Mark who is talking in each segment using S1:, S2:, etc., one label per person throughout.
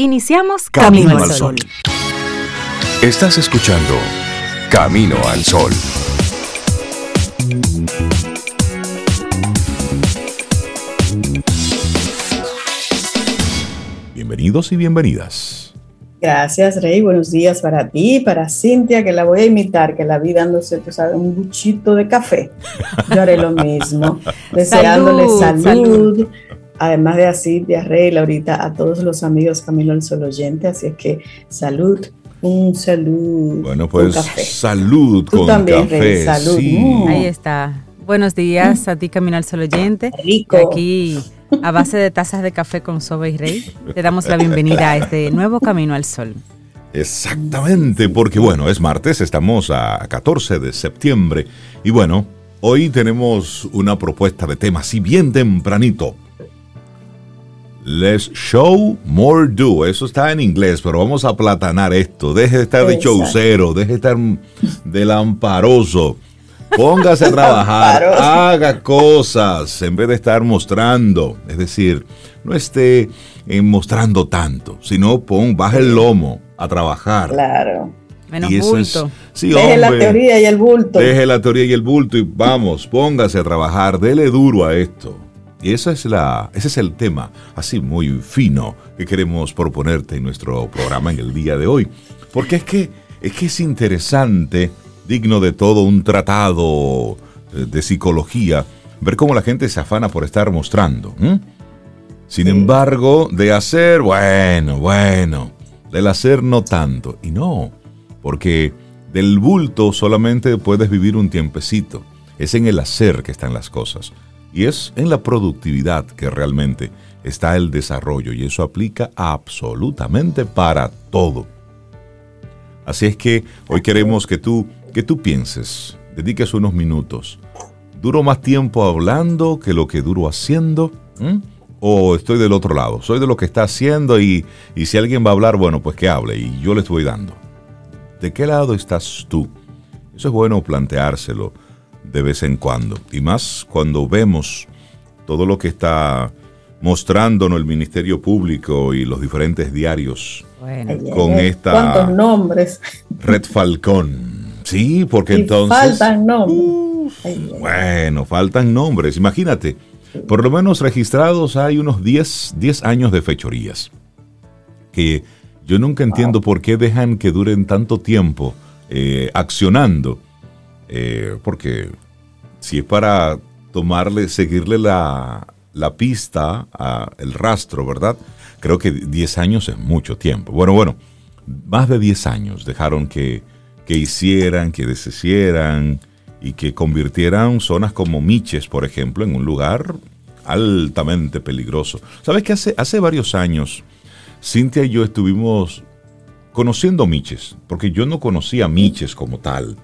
S1: Iniciamos Camino, al Sol.
S2: Estás escuchando Camino al Sol. Bienvenidos y bienvenidas.
S3: Gracias, Rey. Buenos días para ti, para Cintia, que la voy a imitar, que la vi dándose, tú sabes, un buchito de café. Yo haré lo mismo. Deseándole salud, además de así, de Rey, ahorita a todos los amigos Camilo el Sol oyente. Así es que salud, un salud.
S2: Bueno, pues salud
S3: Tú
S2: con
S3: también,
S2: café.
S3: Rey, salud.
S2: sí.
S3: Mm.
S1: Ahí está. Buenos días a ti, Camino al Sol oyente.
S3: Rico.
S1: Aquí, a base de tazas de café con Soba y Rey, te damos la bienvenida a este nuevo Camino al Sol.
S2: Exactamente, porque bueno, es martes, estamos a 14 de septiembre y bueno, hoy tenemos una propuesta de tema, si bien tempranito. Let's show more do. Eso está en inglés, pero vamos a platanar esto. Deje de estar de
S3: Exacto.
S2: chaucero, deje de estar de lamparoso. Póngase a trabajar, haga cosas en vez de estar mostrando. Es decir, no esté eh, mostrando tanto, sino pon, baja el lomo a trabajar.
S3: Claro.
S1: Menos
S2: Y eso es-
S1: bulto.
S2: sí,
S3: Deje la teoría y el bulto.
S2: Deje la teoría y el bulto y vamos, póngase a trabajar, dele duro a esto. Y esa es la, ese es el tema, así muy fino, que queremos proponerte en nuestro programa en el día de hoy. Porque es que es, que es interesante, digno de todo un tratado eh, de psicología, ver cómo la gente se afana por estar mostrando. Sin embargo, de hacer, bueno, bueno, del hacer no tanto. Y no, porque del bulto solamente puedes vivir un tiempecito. Es en el hacer que están las cosas. Y es en la productividad que realmente está el desarrollo. Y eso aplica absolutamente para todo. Así es que hoy queremos que tú, que tú pienses, dediques unos minutos. ¿Duro más tiempo hablando que lo que duro haciendo? ¿Mm? ¿O estoy del otro lado? Soy de lo que está haciendo y, y si alguien va a hablar, bueno, pues que hable y yo le estoy dando. ¿De qué lado estás tú? Eso es bueno planteárselo de vez en cuando. Y más cuando vemos todo lo que está mostrándonos el Ministerio Público y los diferentes diarios
S1: Bueno,
S2: con esta-
S3: ¿Cuántos nombres?
S2: Red Falcón. Sí, porque
S3: Y
S2: entonces...
S3: faltan nombres.
S2: Bueno, faltan nombres. Imagínate, por lo menos registrados hay unos 10, 10 años de fechorías. Que yo nunca entiendo por qué dejan que duren tanto tiempo eh, accionando. Eh, porque si es para tomarle, seguirle la, la pista, a el rastro, ¿verdad? Creo que 10 años es mucho tiempo. Bueno, bueno, más de 10 años dejaron que, que hicieran, que deshicieran y que convirtieran zonas como Miches, por ejemplo, en un lugar altamente peligroso. ¿Sabes que hace, hace varios años Cintia y yo estuvimos conociendo Miches? Porque yo no conocía Miches como tal.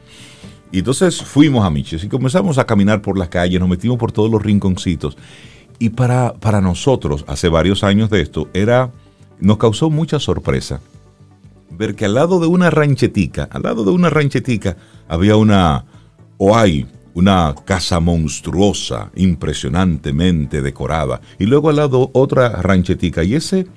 S2: Y entonces fuimos a Miches y comenzamos a caminar por las calles, nos metimos por todos los rinconcitos. Y para, para nosotros, hace varios años de esto, era, nos causó mucha sorpresa ver que al lado de una ranchetica, al lado de una ranchetica, había una, o hay, una casa monstruosa, impresionantemente decorada. Y luego al lado otra ranchetica. Y ese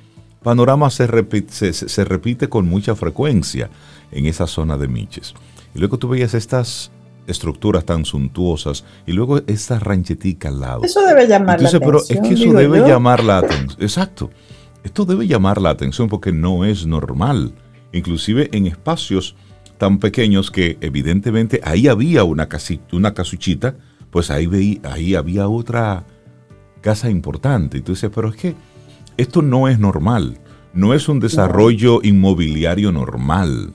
S2: panorama se se- se repite con mucha frecuencia en esa zona de Miches. Y luego tú veías estas estructuras tan suntuosas y luego esta ranchetica al lado.
S3: Eso debe llamar
S2: Entonces,
S3: la
S2: pero
S3: atención.
S2: es que eso debe
S3: yo.
S2: llamar la atención. Exacto. Esto debe llamar la atención porque no es normal. Inclusive en espacios tan pequeños que evidentemente ahí había una, casi- una casuchita, pues ahí, veí- ahí había otra casa importante. Y tú dices, pero es que esto no es normal. No es un desarrollo inmobiliario normal.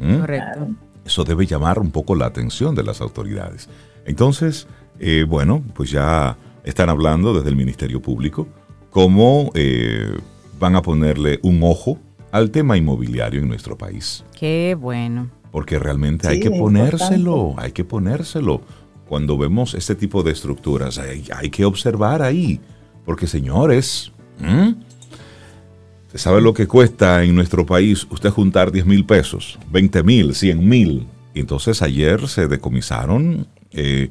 S2: ¿Mm?
S1: correcto.
S2: Eso debe llamar un poco la atención de las autoridades. Entonces, eh, bueno, pues ya están hablando desde el Ministerio Público cómo eh, van a ponerle un ojo al tema inmobiliario en nuestro país.
S1: Qué bueno.
S2: Porque realmente hay que ponérselo, hay que ponérselo. Cuando vemos este tipo de estructuras, hay, hay que observar ahí. Porque señores. ¿Usted sabe lo que cuesta en nuestro país usted juntar 10 mil pesos, 20 mil, 100 mil? Entonces ayer se decomisaron eh,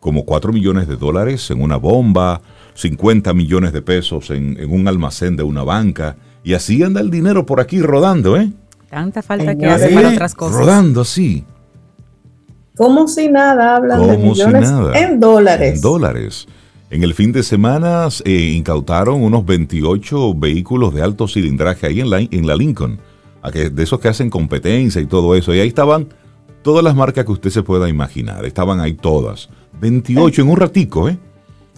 S2: como 4 millones de dólares en una bomba, 50 millones de pesos en, en un almacén de una banca Y así anda el dinero por aquí rodando, ¿eh?
S1: Tanta falta que hace para otras cosas.
S2: Rodando así.
S3: Como si nada, hablan de millones en dólares.
S2: En dólares. En el fin de semana eh, incautaron unos 28 vehículos de alto cilindraje ahí en la, en la Lincoln, de esos que hacen competencia y todo eso. Y ahí estaban todas las marcas que usted se pueda imaginar. Estaban ahí todas. 28 en un ratico, ¿eh?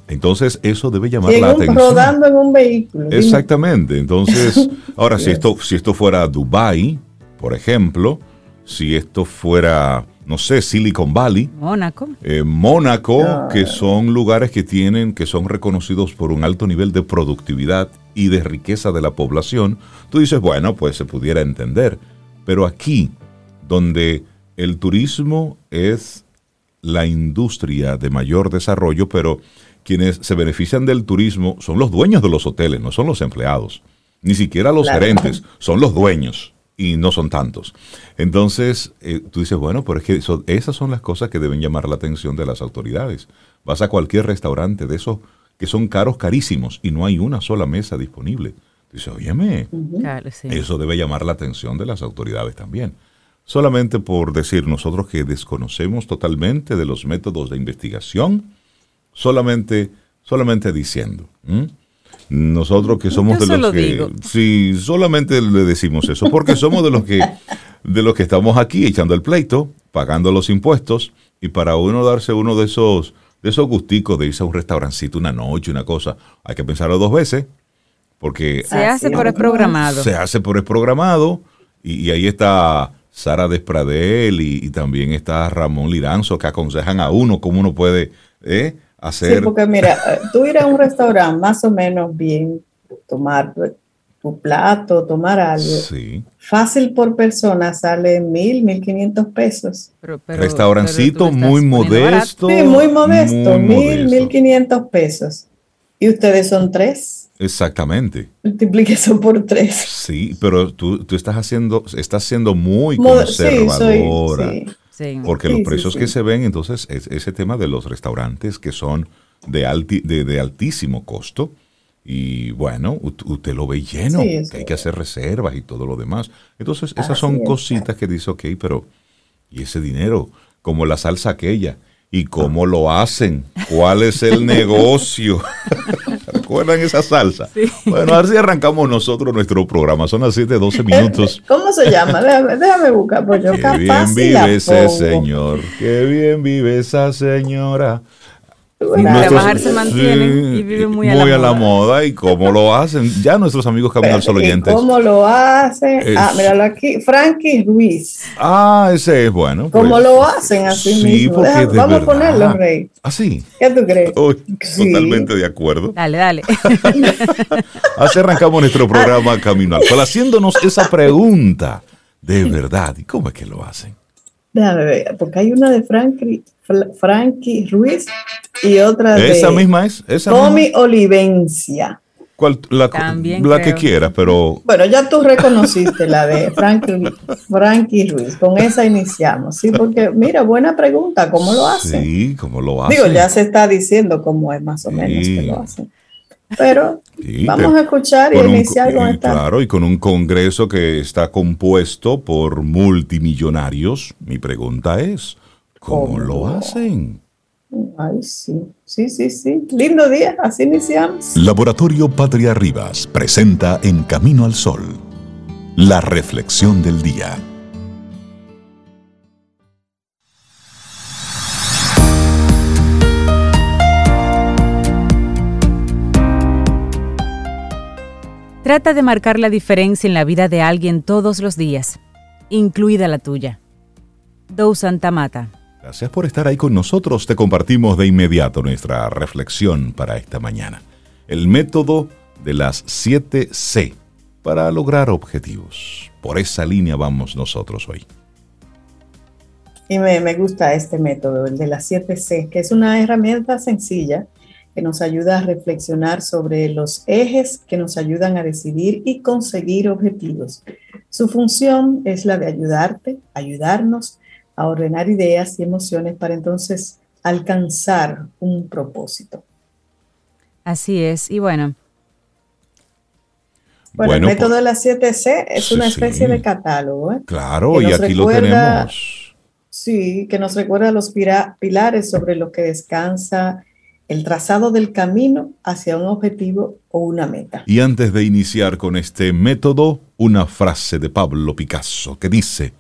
S2: Entonces eso debe llamar la atención.
S3: Rodando en un vehículo.
S2: Exactamente. Entonces, ahora si esto, si esto fuera Dubai, por ejemplo, si esto fuera no sé, Silicon Valley,
S1: Mónaco,
S2: eh, Mónaco, ah. que son lugares que tienen, que son reconocidos por un alto nivel de productividad y de riqueza de la población, tú dices, bueno, pues se pudiera entender. Pero aquí, donde el turismo es la industria de mayor desarrollo, pero quienes se benefician del turismo son los dueños de los hoteles, no son los empleados, ni siquiera los gerentes, son los dueños y no son tantos. Entonces, eh, tú dices, bueno, pero es que esas son las cosas que deben llamar la atención de las autoridades. Vas a cualquier restaurante de esos que son caros, carísimos, y no hay una sola mesa disponible. Dices, óyeme, eso debe llamar la atención de las autoridades también. Solamente por decir nosotros que desconocemos totalmente de los métodos de investigación, solamente, solamente diciendo. Nosotros que somos de los que sí, solamente le decimos eso, porque somos de los que de los que estamos aquí echando el pleito, pagando los impuestos y para uno darse uno de esos de esos gusticos de irse a un restaurancito una noche, una cosa, hay que pensarlo dos veces porque
S1: se hace por el programado.
S2: Se hace por el programado y, ahí está Sara Despradel y, y, también está Ramón Liranzo que aconsejan a uno cómo uno puede eh, Sí,
S3: porque mira, tú ir a un restaurante más o menos bien, tomar tu plato, tomar algo. Sí. Fácil por persona sale mil, mil quinientos pesos.
S2: Restaurancito muy modesto.
S3: Sí, muy modesto, mil, mil quinientos pesos. Y ustedes son tres.
S2: Exactamente.
S3: Multiplique eso por tres.
S2: Sí, pero tú, tú estás haciendo, estás siendo muy conservadora. Sí, porque los precios que se ven, entonces, es ese tema de los restaurantes que son de, de, altísimo costo. Y bueno, usted lo ve lleno, que hay que hacer reservas y todo lo demás. Entonces, esas son cositas que dice, ok, pero ¿y ese dinero? Como la salsa aquella. ¿Y cómo lo hacen? ¿Cuál es el negocio? ¿Recuerdan esa salsa? Bueno, a ver si arrancamos nosotros nuestro programa. Son las 7, 12 minutos.
S3: ¿Cómo se llama? Déjame, buscar, pues yo
S2: Qué bien vive ese señor. Qué bien vive esa señora.
S1: Trabajar se mantienen y viven muy, a, la, moda.
S2: ¿Y cómo lo hacen? Ya nuestros amigos Camino al Sol oyentes.
S3: ¿Cómo lo hacen? Ah, míralo aquí. Frankie Ruiz.
S2: Ah, ese es bueno.
S3: ¿Cómo pues. lo hacen así sí, mismo? vamos a ponerlo, Rey.
S2: ¿Ah, sí?
S3: ¿Qué tú crees?
S2: Totalmente de acuerdo.
S1: Dale, dale.
S2: así arrancamos nuestro programa Camino al Sol, haciéndonos esa pregunta. De verdad, ¿y cómo es que lo hacen?
S3: Déjame ver, porque hay una de Frankie, Frankie Ruiz y otra de...
S2: Esa misma es. Esa
S3: Tommy Olivencia.
S2: la, la que quieras, pero...
S3: Bueno, ya tú reconociste la de Frankie, Frankie Ruiz. Con esa iniciamos. Sí, porque mira, buena pregunta. ¿Cómo lo hacen?
S2: Sí, ¿cómo lo hacen?
S3: Digo, ya se está diciendo cómo es más o menos que lo hacen. Pero vamos a escuchar y iniciar con esta.
S2: Claro, y con un Congreso que está compuesto por multimillonarios, mi pregunta es, ¿cómo, lo hacen?
S3: Ay, sí, sí, sí, sí. Lindo día, así iniciamos.
S4: Laboratorio Patria Rivas presenta En Camino al Sol, la reflexión del día.
S1: Trata de marcar la diferencia en la vida de alguien todos los días, incluida la tuya. Dou Santa Mata.
S2: Gracias por estar ahí con nosotros. Te compartimos de inmediato nuestra reflexión para esta mañana. El método de las 7 C para lograr objetivos. Por esa línea vamos nosotros hoy.
S3: Y me, gusta este método, el de las 7 C, que es una herramienta sencilla que nos ayuda a reflexionar sobre los ejes que nos ayudan a decidir y conseguir objetivos. Su función es la de ayudarte, ayudarnos a ordenar ideas y emociones para entonces alcanzar un propósito.
S1: Así es, y bueno.
S3: Bueno, el método de las 7C es una especie de catálogo. ¿eh?
S2: Claro, y aquí lo tenemos.
S3: Sí, que nos recuerda los pilares sobre los que descansa el trazado del camino hacia un objetivo o una meta.
S2: Y antes de iniciar con este método, una frase de Pablo Picasso que dice,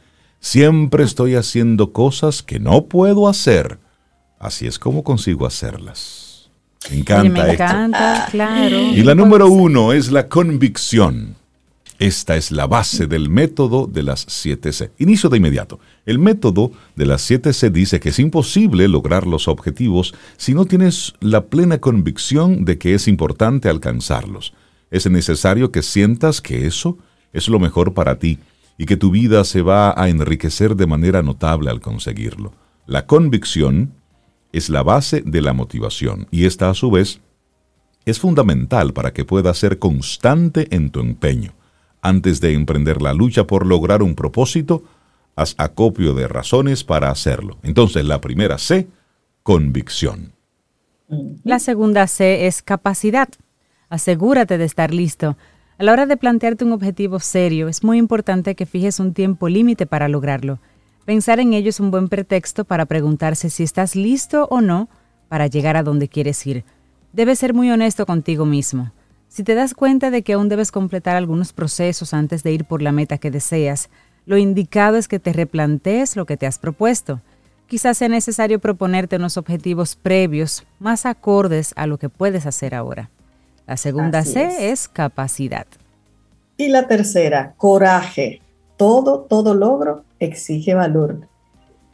S2: siempre estoy haciendo cosas que no puedo hacer, así es como consigo hacerlas. Me encanta.
S1: me encanta, claro.
S2: Y la número uno es la convicción. Esta es la base del método de las 7C. Inicio de inmediato. El método de las 7C dice que es imposible lograr los objetivos si no tienes la plena convicción de que es importante alcanzarlos. Es necesario que sientas que eso es lo mejor para ti y que tu vida se va a enriquecer de manera notable al conseguirlo. La convicción es la base de la motivación y esta a su vez es fundamental para que puedas ser constante en tu empeño. Antes de emprender la lucha por lograr un propósito, haz acopio de razones para hacerlo. Entonces, la primera C, convicción.
S1: La segunda C es capacidad. Asegúrate de estar listo. A la hora de plantearte un objetivo serio, es muy importante que fijes un tiempo límite para lograrlo. Pensar en ello es un buen pretexto para preguntarse si estás listo o no para llegar a donde quieres ir. Debes ser muy honesto contigo mismo. Si te das cuenta de que aún debes completar algunos procesos antes de ir por la meta que deseas, lo indicado es que te replantees lo que te has propuesto. Quizás sea necesario proponerte unos objetivos previos más acordes a lo que puedes hacer ahora. La segunda C es. capacidad.
S3: Y la tercera, coraje. Todo, todo logro exige valor.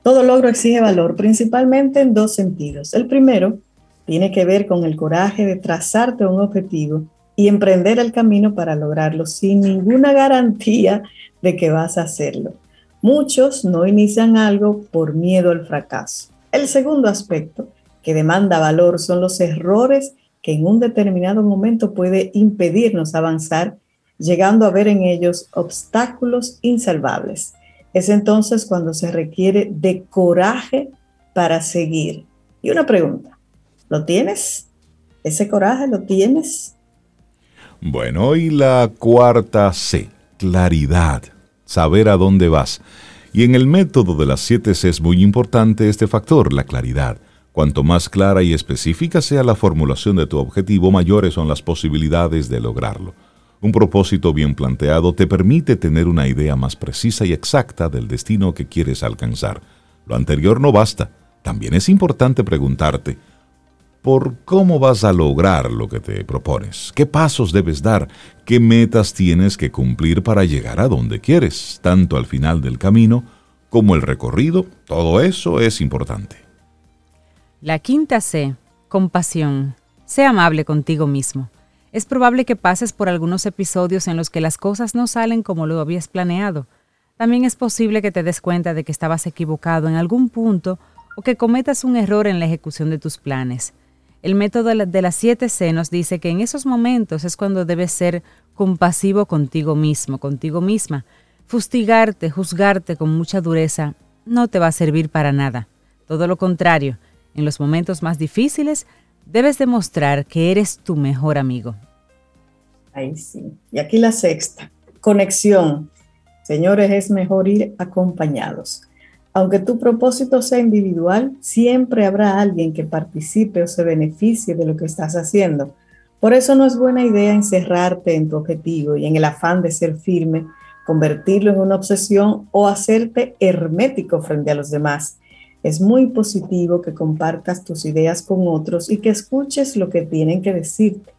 S3: Todo logro exige valor, principalmente en dos sentidos. El primero tiene que ver con el coraje de trazarte un objetivo y emprender el camino para lograrlo sin ninguna garantía de que vas a hacerlo. Muchos no inician algo por miedo al fracaso. El segundo aspecto que demanda valor son los errores que en un determinado momento puede impedirnos avanzar, llegando a ver en ellos obstáculos insalvables. Es entonces cuando se requiere de coraje para seguir. Y una pregunta, ¿lo tienes? ¿Ese coraje lo tienes?
S2: Bueno, y la cuarta C, claridad, saber a dónde vas. Y en el método de las 7 C es muy importante este factor, la claridad. Cuanto más clara y específica sea la formulación de tu objetivo, mayores son las posibilidades de lograrlo. Un propósito bien planteado te permite tener una idea más precisa y exacta del destino que quieres alcanzar. Lo anterior no basta. También es importante preguntarte, por cómo vas a lograr lo que te propones, qué pasos debes dar, qué metas tienes que cumplir para llegar a donde quieres, tanto al final del camino como el recorrido, todo eso es importante.
S1: La quinta C, compasión. Sé amable contigo mismo. Es probable que pases por algunos episodios en los que las cosas no salen como lo habías planeado. También es posible que te des cuenta de que estabas equivocado en algún punto o que cometas un error en la ejecución de tus planes. El método de las 7C nos dice que en esos momentos es cuando debes ser compasivo contigo mismo, contigo misma. Fustigarte, juzgarte con mucha dureza no te va a servir para nada. Todo lo contrario, en los momentos más difíciles debes demostrar que eres tu mejor amigo.
S3: Ahí sí. Y aquí la sexta, conexión. Señores, es mejor ir acompañados. Aunque tu propósito sea individual, siempre habrá alguien que participe o se beneficie de lo que estás haciendo. Por eso no es buena idea encerrarte en tu objetivo y en el afán de ser firme, convertirlo en una obsesión o hacerte hermético frente a los demás. Es muy positivo que compartas tus ideas con otros y que escuches lo que tienen que decirte.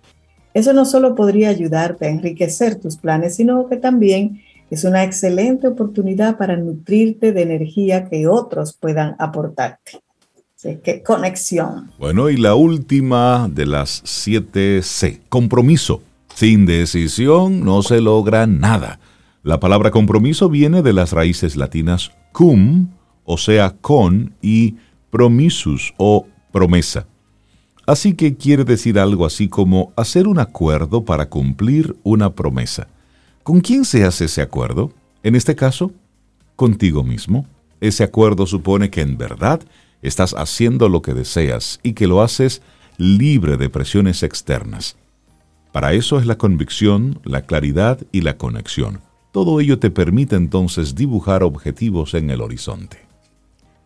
S3: Eso no solo podría ayudarte a enriquecer tus planes, sino que también es una excelente oportunidad para nutrirte de energía que otros puedan aportarte. Así que conexión.
S2: Bueno, y la última de las 7 C, compromiso. Sin decisión no se logra nada. La palabra compromiso viene de las raíces latinas cum, o sea, con, y promisus, o promesa. Así que quiere decir algo así como hacer un acuerdo para cumplir una promesa. ¿Con quién se hace ese acuerdo? En este caso, contigo mismo. Ese acuerdo supone que en verdad estás haciendo lo que deseas y que lo haces libre de presiones externas. Para eso es la convicción, la claridad y la conexión. Todo ello te permite entonces dibujar objetivos en el horizonte.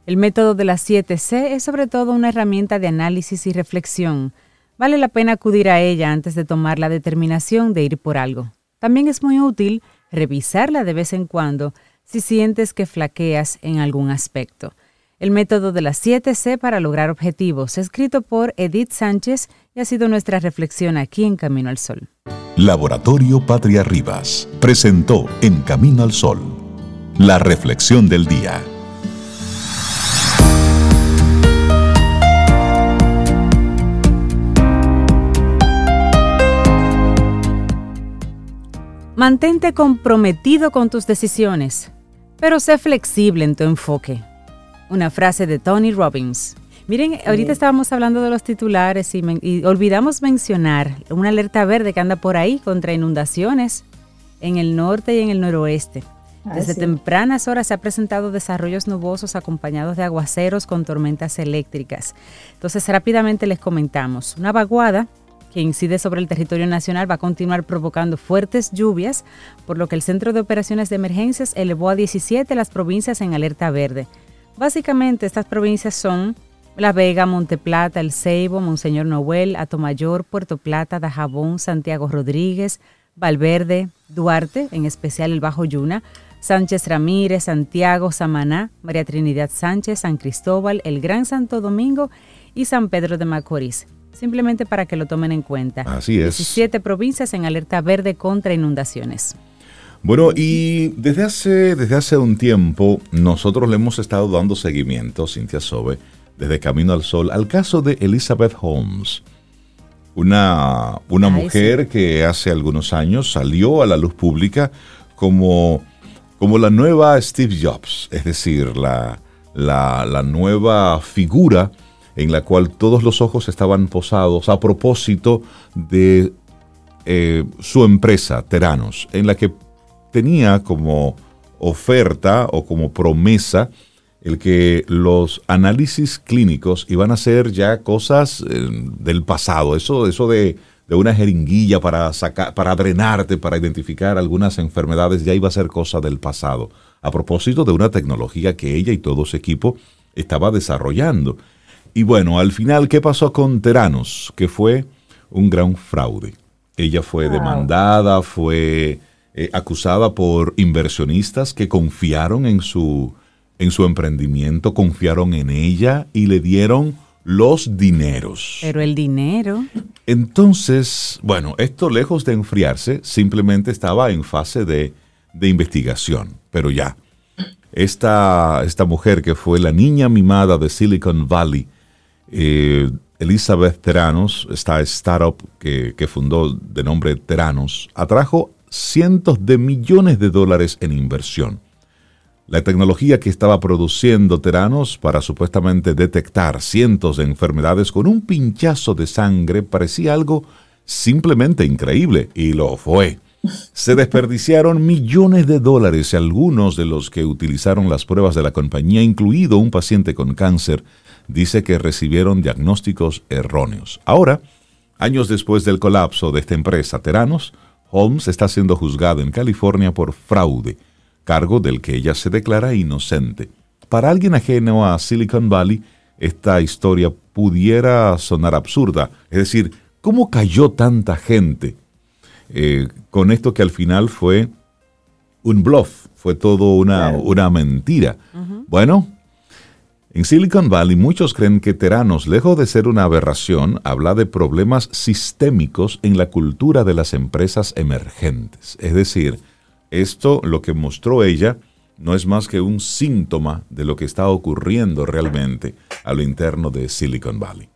S1: El método de las 7C es sobre todo una herramienta de análisis y reflexión. Vale la pena acudir a ella antes de tomar la determinación de ir por algo. También es muy útil revisarla de vez en cuando si sientes que flaqueas en algún aspecto. El método de las 7C para lograr objetivos, escrito por Edith Sánchez y ha sido nuestra reflexión aquí en Camino al Sol.
S4: Laboratorio Patria Rivas presentó En Camino al Sol la reflexión del día.
S1: Mantente comprometido con tus decisiones, pero sé flexible en tu enfoque. Una frase de Tony Robbins. Miren, ahorita estábamos hablando de los titulares y, olvidamos mencionar una alerta verde que anda por ahí contra inundaciones en el norte y en el noroeste. Ah, Desde tempranas horas se han presentado desarrollos nubosos acompañados de aguaceros con tormentas eléctricas. Entonces, rápidamente les comentamos. Una vaguada que incide sobre el territorio nacional va a continuar provocando fuertes lluvias, por lo que el Centro de Operaciones de Emergencias elevó a 17 las provincias en alerta verde. Básicamente estas provincias son La Vega, Monteplata, El Ceibo, Monseñor Noel, Atomayor, Puerto Plata, Dajabón, Santiago Rodríguez, Valverde, Duarte, en especial el Bajo Yuna, Sánchez Ramírez, Santiago, Samaná, María Trinidad Sánchez, San Cristóbal, el Gran Santo Domingo y San Pedro de Macorís simplemente para que lo tomen en cuenta.
S2: Así es.
S1: 17 provincias en alerta verde contra inundaciones.
S2: Bueno, y desde hace, desde hace un tiempo nosotros le hemos estado dando seguimiento, Cintia Sobe, desde Camino al Sol, al caso de Elizabeth Holmes, una, una mujer que hace algunos años salió a la luz pública como, como la nueva Steve Jobs, es decir, la, la, la nueva figura en la cual todos los ojos estaban posados a propósito de eh, su empresa, Teranos, en la que tenía como oferta o como promesa el que los análisis clínicos iban a ser ya cosas eh, del pasado, eso, eso de, una jeringuilla para, sacar, para drenarte, para identificar algunas enfermedades, ya iba a ser cosa del pasado, a propósito de una tecnología que ella y todo su equipo estaba desarrollando. Y bueno, al final, ¿qué pasó con Teranos? Que fue un gran fraude. Ella fue demandada, fue eh, acusada por inversionistas que confiaron en su, en su emprendimiento, confiaron en ella y le dieron los dineros.
S1: Pero el dinero.
S2: Entonces, bueno, esto lejos de enfriarse, simplemente estaba en fase de, de investigación. Pero ya, esta, esta mujer que fue la niña mimada de Silicon Valley, eh, Elizabeth Teranos, esta startup que, que fundó de nombre Teranos, atrajo cientos de millones de dólares en inversión. La tecnología que estaba produciendo Teranos para supuestamente detectar cientos de enfermedades con un pinchazo de sangre parecía algo simplemente increíble, y lo fue. Se desperdiciaron millones de dólares y algunos de los que utilizaron las pruebas de la compañía, incluido un paciente con cáncer, dice que recibieron diagnósticos erróneos. Ahora, años después del colapso de esta empresa Teranos, Holmes está siendo juzgado en California por fraude, cargo del que ella se declara inocente. Para alguien ajeno a Silicon Valley, esta historia pudiera sonar absurda. Es decir, ¿cómo cayó tanta gente eh, con esto que al final fue un bluff? Fue todo una, una mentira. Bueno, en Silicon Valley muchos creen que Teranos, lejos de ser una aberración, habla de problemas sistémicos en la cultura de las empresas emergentes. Es decir, esto lo que mostró ella no es más que un síntoma de lo que está ocurriendo realmente a lo interno de Silicon Valley.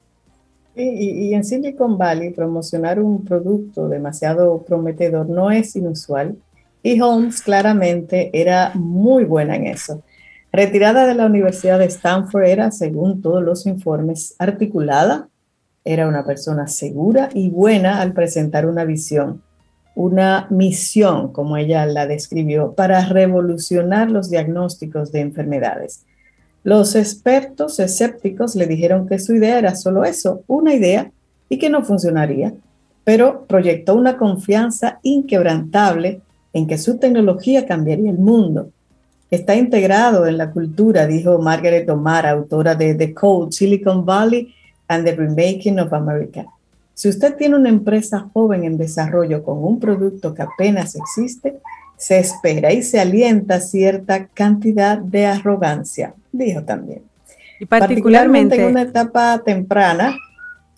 S3: Y, y, en Silicon Valley promocionar un producto demasiado prometedor no es inusual y Holmes claramente era muy buena en eso. Retirada de la Universidad de Stanford era, según todos los informes, articulada, era una persona segura y buena al presentar una visión, una misión, como ella la describió, para revolucionar los diagnósticos de enfermedades. Los expertos escépticos le dijeron que su idea era solo eso, una idea, y que no funcionaría. pero proyectó una confianza inquebrantable en que su tecnología cambiaría el mundo. Está integrado en la cultura, dijo Margaret Omar, autora de The Code, Silicon Valley and the Remaking of America. Si usted tiene una empresa joven en desarrollo con un producto que apenas existe, se espera y se alienta cierta cantidad de arrogancia, dijo también. Y particularmente, en una etapa temprana,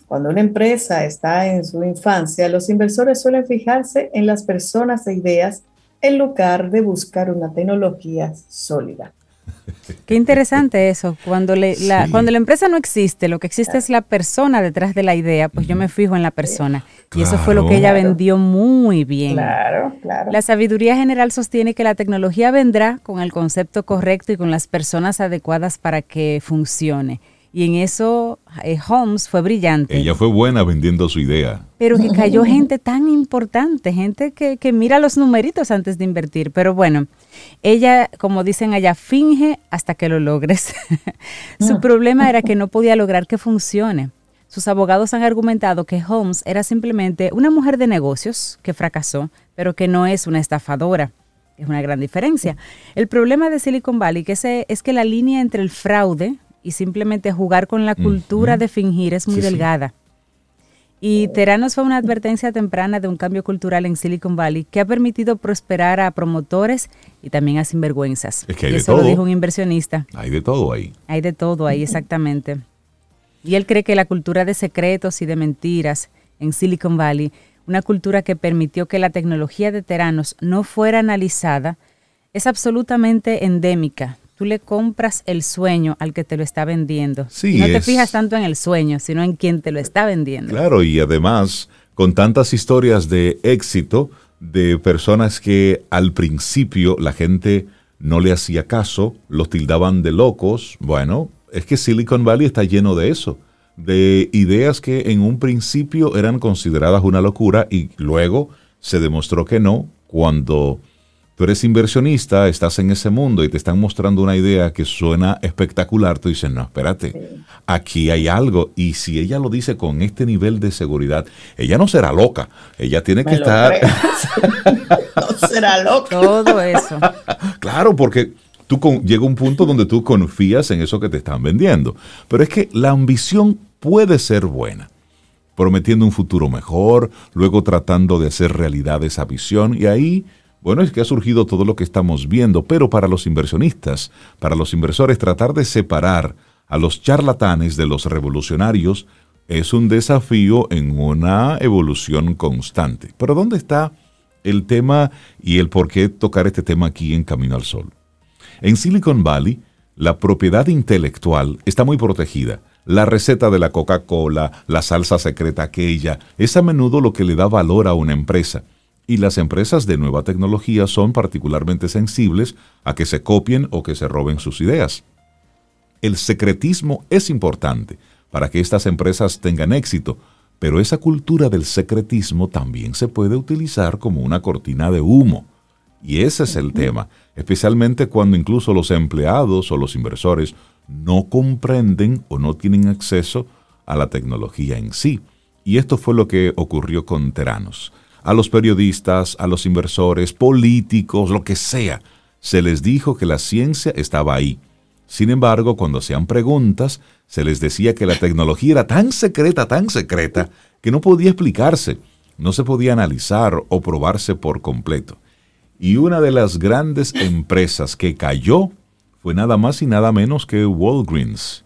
S3: cuando una empresa está en su infancia, los inversores suelen fijarse en las personas e ideas en lugar de buscar una tecnología sólida.
S1: Qué interesante eso. Cuando, la, cuando la empresa no existe, lo que existe es la persona detrás de la idea, pues yo me fijo en la persona. y eso fue lo que ella vendió muy bien.
S3: Claro, claro.
S1: La sabiduría general sostiene que la tecnología vendrá con el concepto correcto y con las personas adecuadas para que funcione. Y en eso eh, Holmes fue brillante.
S2: Ella fue buena vendiendo su idea.
S1: Pero que cayó gente tan importante, gente que, que mira los numeritos antes de invertir. Pero bueno, ella, como dicen allá, finge hasta que lo logres. Su problema era que no podía lograr que funcione. Sus abogados han argumentado que Holmes era simplemente una mujer de negocios que fracasó, pero que no es una estafadora. Es una gran diferencia. El problema de Silicon Valley que es que la línea entre el fraude y simplemente jugar con la cultura de fingir es muy delgada. Y Teranos fue una advertencia temprana de un cambio cultural en Silicon Valley que ha permitido prosperar a promotores y también a sinvergüenzas.
S2: Es que hay
S1: y
S2: de
S1: eso
S2: todo.
S1: lo dijo un inversionista.
S2: Hay de todo ahí.
S1: Hay de todo ahí, exactamente. Y él cree que la cultura de secretos y de mentiras en Silicon Valley, una cultura que permitió que la tecnología de Teranos no fuera analizada, es absolutamente endémica tú le compras el sueño al que te lo está vendiendo.
S2: Sí,
S1: no te fijas tanto en el sueño, sino en quien te lo está vendiendo.
S2: Claro, y además, con tantas historias de éxito de personas que al principio la gente no le hacía caso, los tildaban de locos, bueno, es que Silicon Valley está lleno de eso, de ideas que en un principio eran consideradas una locura y luego se demostró que no cuando tú eres inversionista, estás en ese mundo y te están mostrando una idea que suena espectacular, tú dices, no, espérate, aquí hay algo. Y si ella lo dice con este nivel de seguridad, ella no será loca, ella tiene que
S3: Me
S2: estar...
S3: no será loco.
S1: Todo eso.
S2: Claro, porque tú con- llega un punto donde tú confías en eso que te están vendiendo. Pero es que la ambición puede ser buena, prometiendo un futuro mejor, luego tratando de hacer realidad esa visión y ahí, bueno, es que ha surgido todo lo que estamos viendo, pero para los inversionistas, para los inversores, tratar de separar a los charlatanes de los revolucionarios es un desafío en una evolución constante. Pero ¿dónde está el tema y el por qué tocar este tema aquí en Camino al Sol? En Silicon Valley, la propiedad intelectual está muy protegida. La receta de la Coca-Cola, la salsa secreta aquella, es a menudo lo que le da valor a una empresa. Y las empresas de nueva tecnología son particularmente sensibles a que se copien o que se roben sus ideas. El secretismo es importante para que estas empresas tengan éxito, pero esa cultura del secretismo también se puede utilizar como una cortina de humo. Y ese es el tema, especialmente cuando incluso los empleados o los inversores no comprenden o no tienen acceso a la tecnología en sí. Y esto fue lo que ocurrió con Teranos. A los periodistas, a los inversores, políticos, lo que sea, se les dijo que la ciencia estaba ahí. Sin embargo, cuando hacían preguntas, se les decía que la tecnología era tan secreta, tan secreta, que no podía explicarse, no se podía analizar o probarse por completo. Y una de las grandes empresas que cayó fue nada más y nada menos que Walgreens,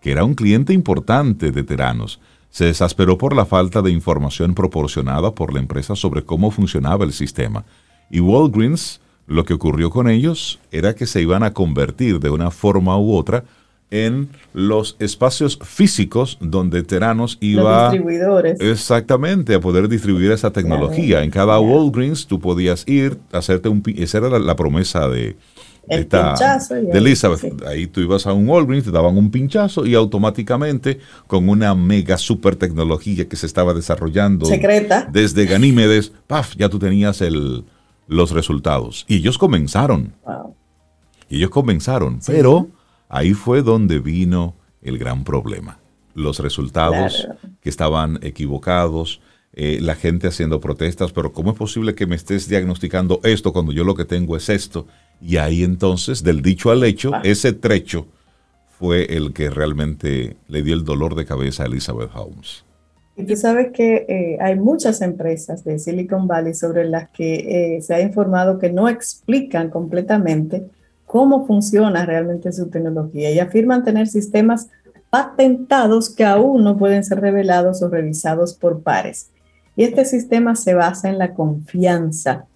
S2: que era un cliente importante de Teranos. Se desesperó por la falta de información proporcionada por la empresa sobre cómo funcionaba el sistema. Y Walgreens, lo que ocurrió con ellos era que se iban a convertir de una forma u otra en los espacios físicos donde Teranos iba
S3: Los distribuidores.
S2: exactamente a poder distribuir esa tecnología. En cada Walgreens tú podías ir, hacerte un... Esa era la, la promesa de,
S3: El
S2: esta-
S3: pinchazo
S2: de Elizabeth.
S3: sí.
S2: Ahí tú ibas a un Walgreens, te daban un pinchazo y automáticamente con una mega super tecnología que se estaba desarrollando
S3: Secreta.
S2: desde Ganímedes, paf, ya tú tenías el, los resultados. Y ellos comenzaron.
S3: Wow.
S2: Y ellos comenzaron, pero ahí fue donde vino el gran problema. Los resultados
S3: Claro.
S2: que estaban equivocados, eh, la gente haciendo protestas, pero ¿cómo es posible que me estés diagnosticando esto cuando yo lo que tengo es esto? Y ahí entonces, del dicho al hecho, ah. ese trecho fue el que realmente le dio el dolor de cabeza a Elizabeth Holmes.
S3: Y tú sabes que eh, hay muchas empresas de Silicon Valley sobre las que eh, se ha informado que no explican completamente cómo funciona realmente su tecnología y afirman tener sistemas patentados que aún no pueden ser revelados o revisados por pares. Y este sistema se basa en la confianza,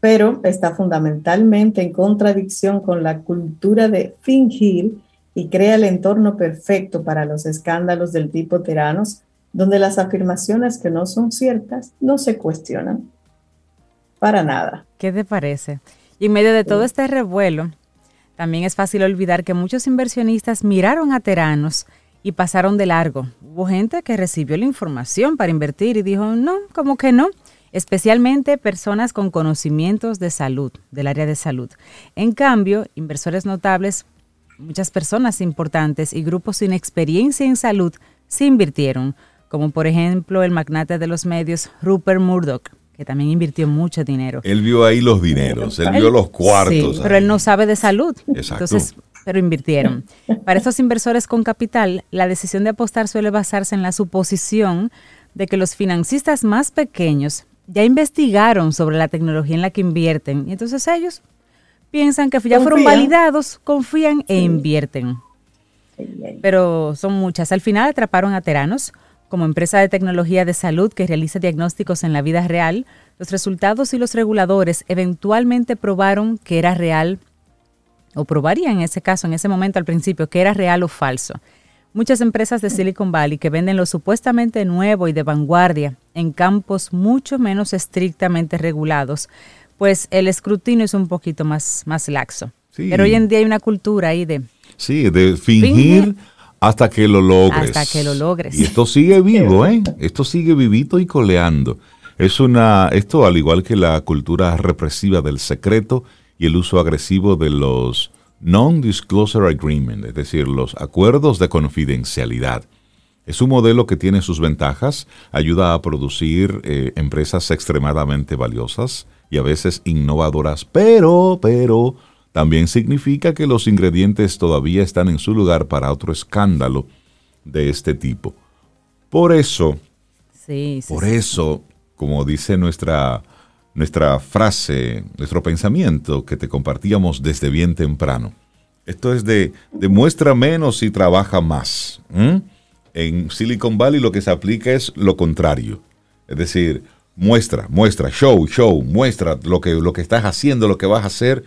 S3: pero está fundamentalmente en contradicción con la cultura de fingir y crea el entorno perfecto para los escándalos del tipo tiranos, donde las afirmaciones que no son ciertas no se cuestionan. Para nada.
S1: ¿Qué te parece? Y en medio de todo este revuelo, también es fácil olvidar que muchos inversionistas miraron a Teranos y pasaron de largo. Hubo gente que recibió la información para invertir y dijo, no, como que no, especialmente personas con conocimientos de salud, del área de salud. En cambio, inversores notables, muchas personas importantes y grupos sin experiencia en salud se invirtieron, como por ejemplo el magnate de los medios Rupert Murdoch, que también invirtió mucho dinero.
S2: Él vio ahí los dineros, él vio los cuartos.
S1: Sí, pero él no sabe de salud. Exacto. Entonces, pero invirtieron. Para estos inversores con capital, la decisión de apostar suele basarse en la suposición de que los financistas más pequeños ya investigaron sobre la tecnología en la que invierten y entonces ellos piensan que ya fueron validados, confían e invierten. Pero son muchas. Al final atraparon a Teranos como empresa de tecnología de salud que realiza diagnósticos en la vida real. Los resultados y los reguladores eventualmente probaron que era real o probaría en ese caso, en ese momento al principio, que era real o falso. Muchas empresas de Silicon Valley que venden lo supuestamente nuevo y de vanguardia en campos mucho menos estrictamente regulados, pues el escrutinio es un poquito más, más laxo. Pero hoy en día hay una cultura ahí de...
S2: Sí, de fingir, hasta que lo logres.
S1: Hasta que lo logres.
S2: Y esto sigue vivo, ¿eh? Esto sigue vivito y coleando. Es una, esto al igual que la cultura represiva del secreto, y el uso agresivo de los Non-Disclosure Agreement, es decir, los acuerdos de confidencialidad. Es un modelo que tiene sus ventajas, ayuda a producir eh, empresas extremadamente valiosas y a veces innovadoras, pero, pero, también significa que los ingredientes todavía están en su lugar para otro escándalo de este tipo. Por eso, por eso, como dice nuestra nuestra frase, nuestro pensamiento que te compartíamos desde bien temprano. Esto es de demuestra menos y trabaja más. En Silicon Valley lo que se aplica es lo contrario. Es decir, muestra, muestra, show, show, muestra lo que, lo que estás haciendo, lo que vas a hacer.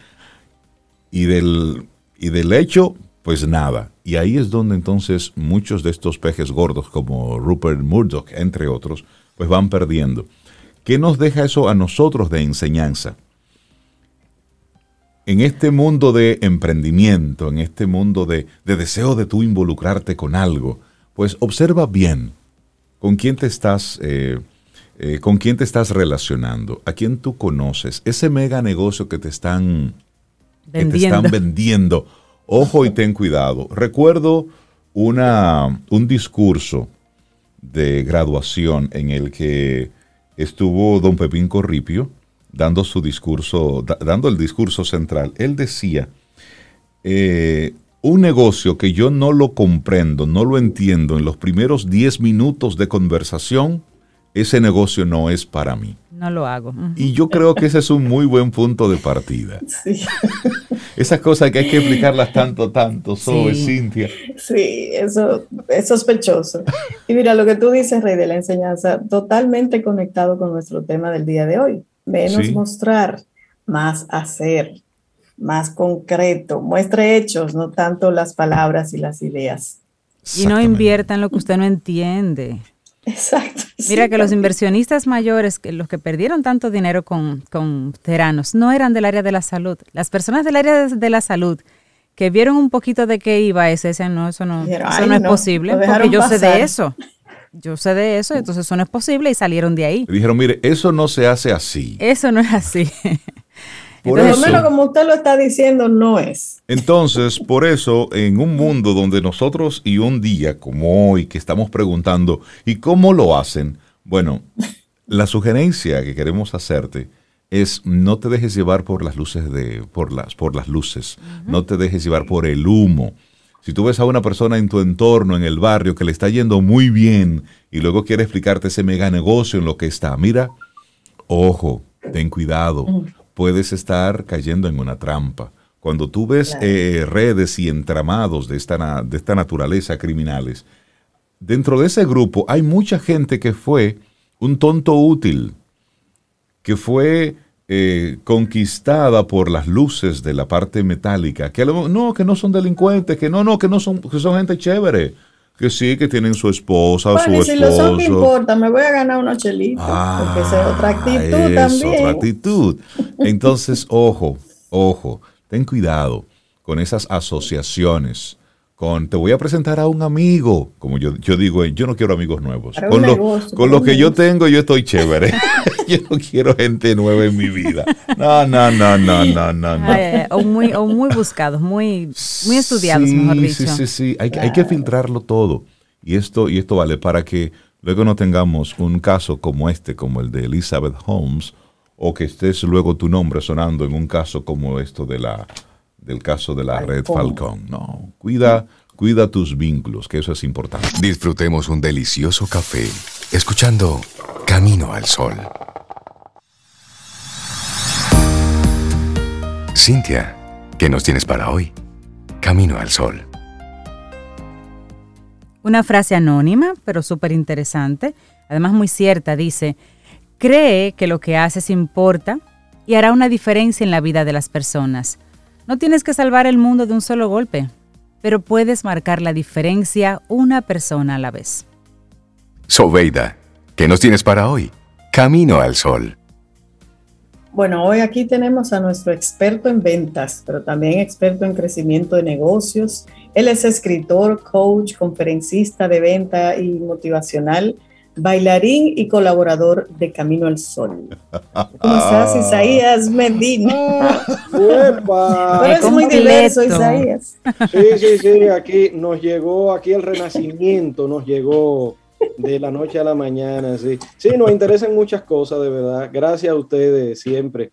S2: Y del, y del hecho, pues nada. Y ahí es donde entonces muchos de estos pejes gordos, como Rupert Murdoch, entre otros, pues van perdiendo. ¿Qué nos deja eso a nosotros de enseñanza? En este mundo de emprendimiento, en este mundo de, deseo de tú involucrarte con algo, pues observa bien con quién te estás, eh, eh, con quién te estás relacionando, a quién tú conoces, ese mega negocio que te están vendiendo. Que te están vendiendo. Ojo y ten cuidado. Recuerdo una, un discurso de graduación en el que estuvo don Pepín Corripio dando su discurso, dando el discurso central. Él decía, eh, un negocio que yo no lo comprendo, no lo entiendo en los primeros 10 minutos de conversación, ese negocio no es para mí.
S1: No lo hago.
S2: Y yo creo que ese es un muy buen punto de partida. Sí. Esas cosas que hay que explicarlas tanto, tanto, Zoe, Cintia.
S3: Sí, eso es sospechoso. Y mira, lo que tú dices, Rey, de la enseñanza, totalmente conectado con nuestro tema del día de hoy. Menos mostrar, más hacer, más concreto. Muestre hechos, no tanto las palabras y las ideas.
S1: Y no invierta en lo que usted no entiende.
S3: Exacto.
S1: Mira que los inversionistas mayores, que los que perdieron tanto dinero con, con teranos, no eran del área de la salud. Las personas del área de, la salud que vieron un poquito de qué iba eso, decían, no, eso no, eso no es posible, porque yo sé de eso. Yo sé de eso, entonces eso no es posible y salieron de ahí.
S2: dijeron, mire, eso no se hace así.
S1: Eso no es así.
S3: Por lo menos como usted lo está diciendo, no es.
S2: Entonces, por eso, en un mundo donde nosotros y un día como hoy que estamos preguntando, ¿y cómo lo hacen? Bueno, La sugerencia que queremos hacerte es no te dejes llevar por las luces de por las por las luces, no te dejes llevar por el humo. Si tú ves a una persona en tu entorno, en el barrio, que le está yendo muy bien y luego quiere explicarte ese mega negocio en lo que está, mira, ojo, ten cuidado, puedes estar cayendo en una trampa. Cuando tú ves eh, redes y entramados de esta, de esta naturaleza criminales, dentro de ese grupo hay mucha gente que fue un tonto útil, que fue eh, conquistada por las luces de la parte metálica, que no, que no son delincuentes, que no, no, que no son, que son gente chévere, que sí, que tienen su esposa, su esposo. si lo son,
S3: ¿qué importa? Me voy a ganar unos chelitos, porque es otra ah, actitud también.
S2: otra actitud. Entonces, ojo, ojo, ten cuidado con esas asociaciones te voy a presentar a un amigo, como yo, yo digo, yo no quiero amigos nuevos. con lo, con lo que yo tengo, yo estoy chévere. yo no quiero gente nueva en mi vida. No, no, no, no, no, no.
S1: o, muy, o muy buscados, muy, muy estudiados, mejor dicho.
S2: Sí, sí, sí. Hay, hay que filtrarlo todo. Y esto, y esto vale para que luego no tengamos un caso como este, como el de Elizabeth Holmes, o que estés luego tu nombre sonando en un caso como esto de la del caso de la red Falcón. No, cuida, cuida tus vínculos, que eso es importante.
S4: Disfrutemos un delicioso café escuchando Camino al Sol. Cintia, ¿qué nos tienes para hoy? Camino al Sol.
S1: Una frase anónima, pero súper interesante, además muy cierta, dice, cree que lo que haces importa y hará una diferencia en la vida de las personas. No tienes que salvar el mundo de un solo golpe, pero puedes marcar la diferencia una persona a la vez.
S4: Sobeida, ¿qué nos tienes para hoy? Camino al Sol.
S3: Bueno, hoy aquí tenemos a nuestro experto en ventas, pero también experto en crecimiento de negocios. Él es escritor, coach, conferencista de venta y motivacional bailarín y colaborador de Camino al Sol. ¿Cómo estás, Isaías Medina? Pero es muy diverso, Isaías.
S5: Sí, sí, sí, aquí nos llegó, aquí el renacimiento nos llegó de la noche a la mañana, sí. Sí, nos interesan muchas cosas, de verdad. Gracias a ustedes siempre.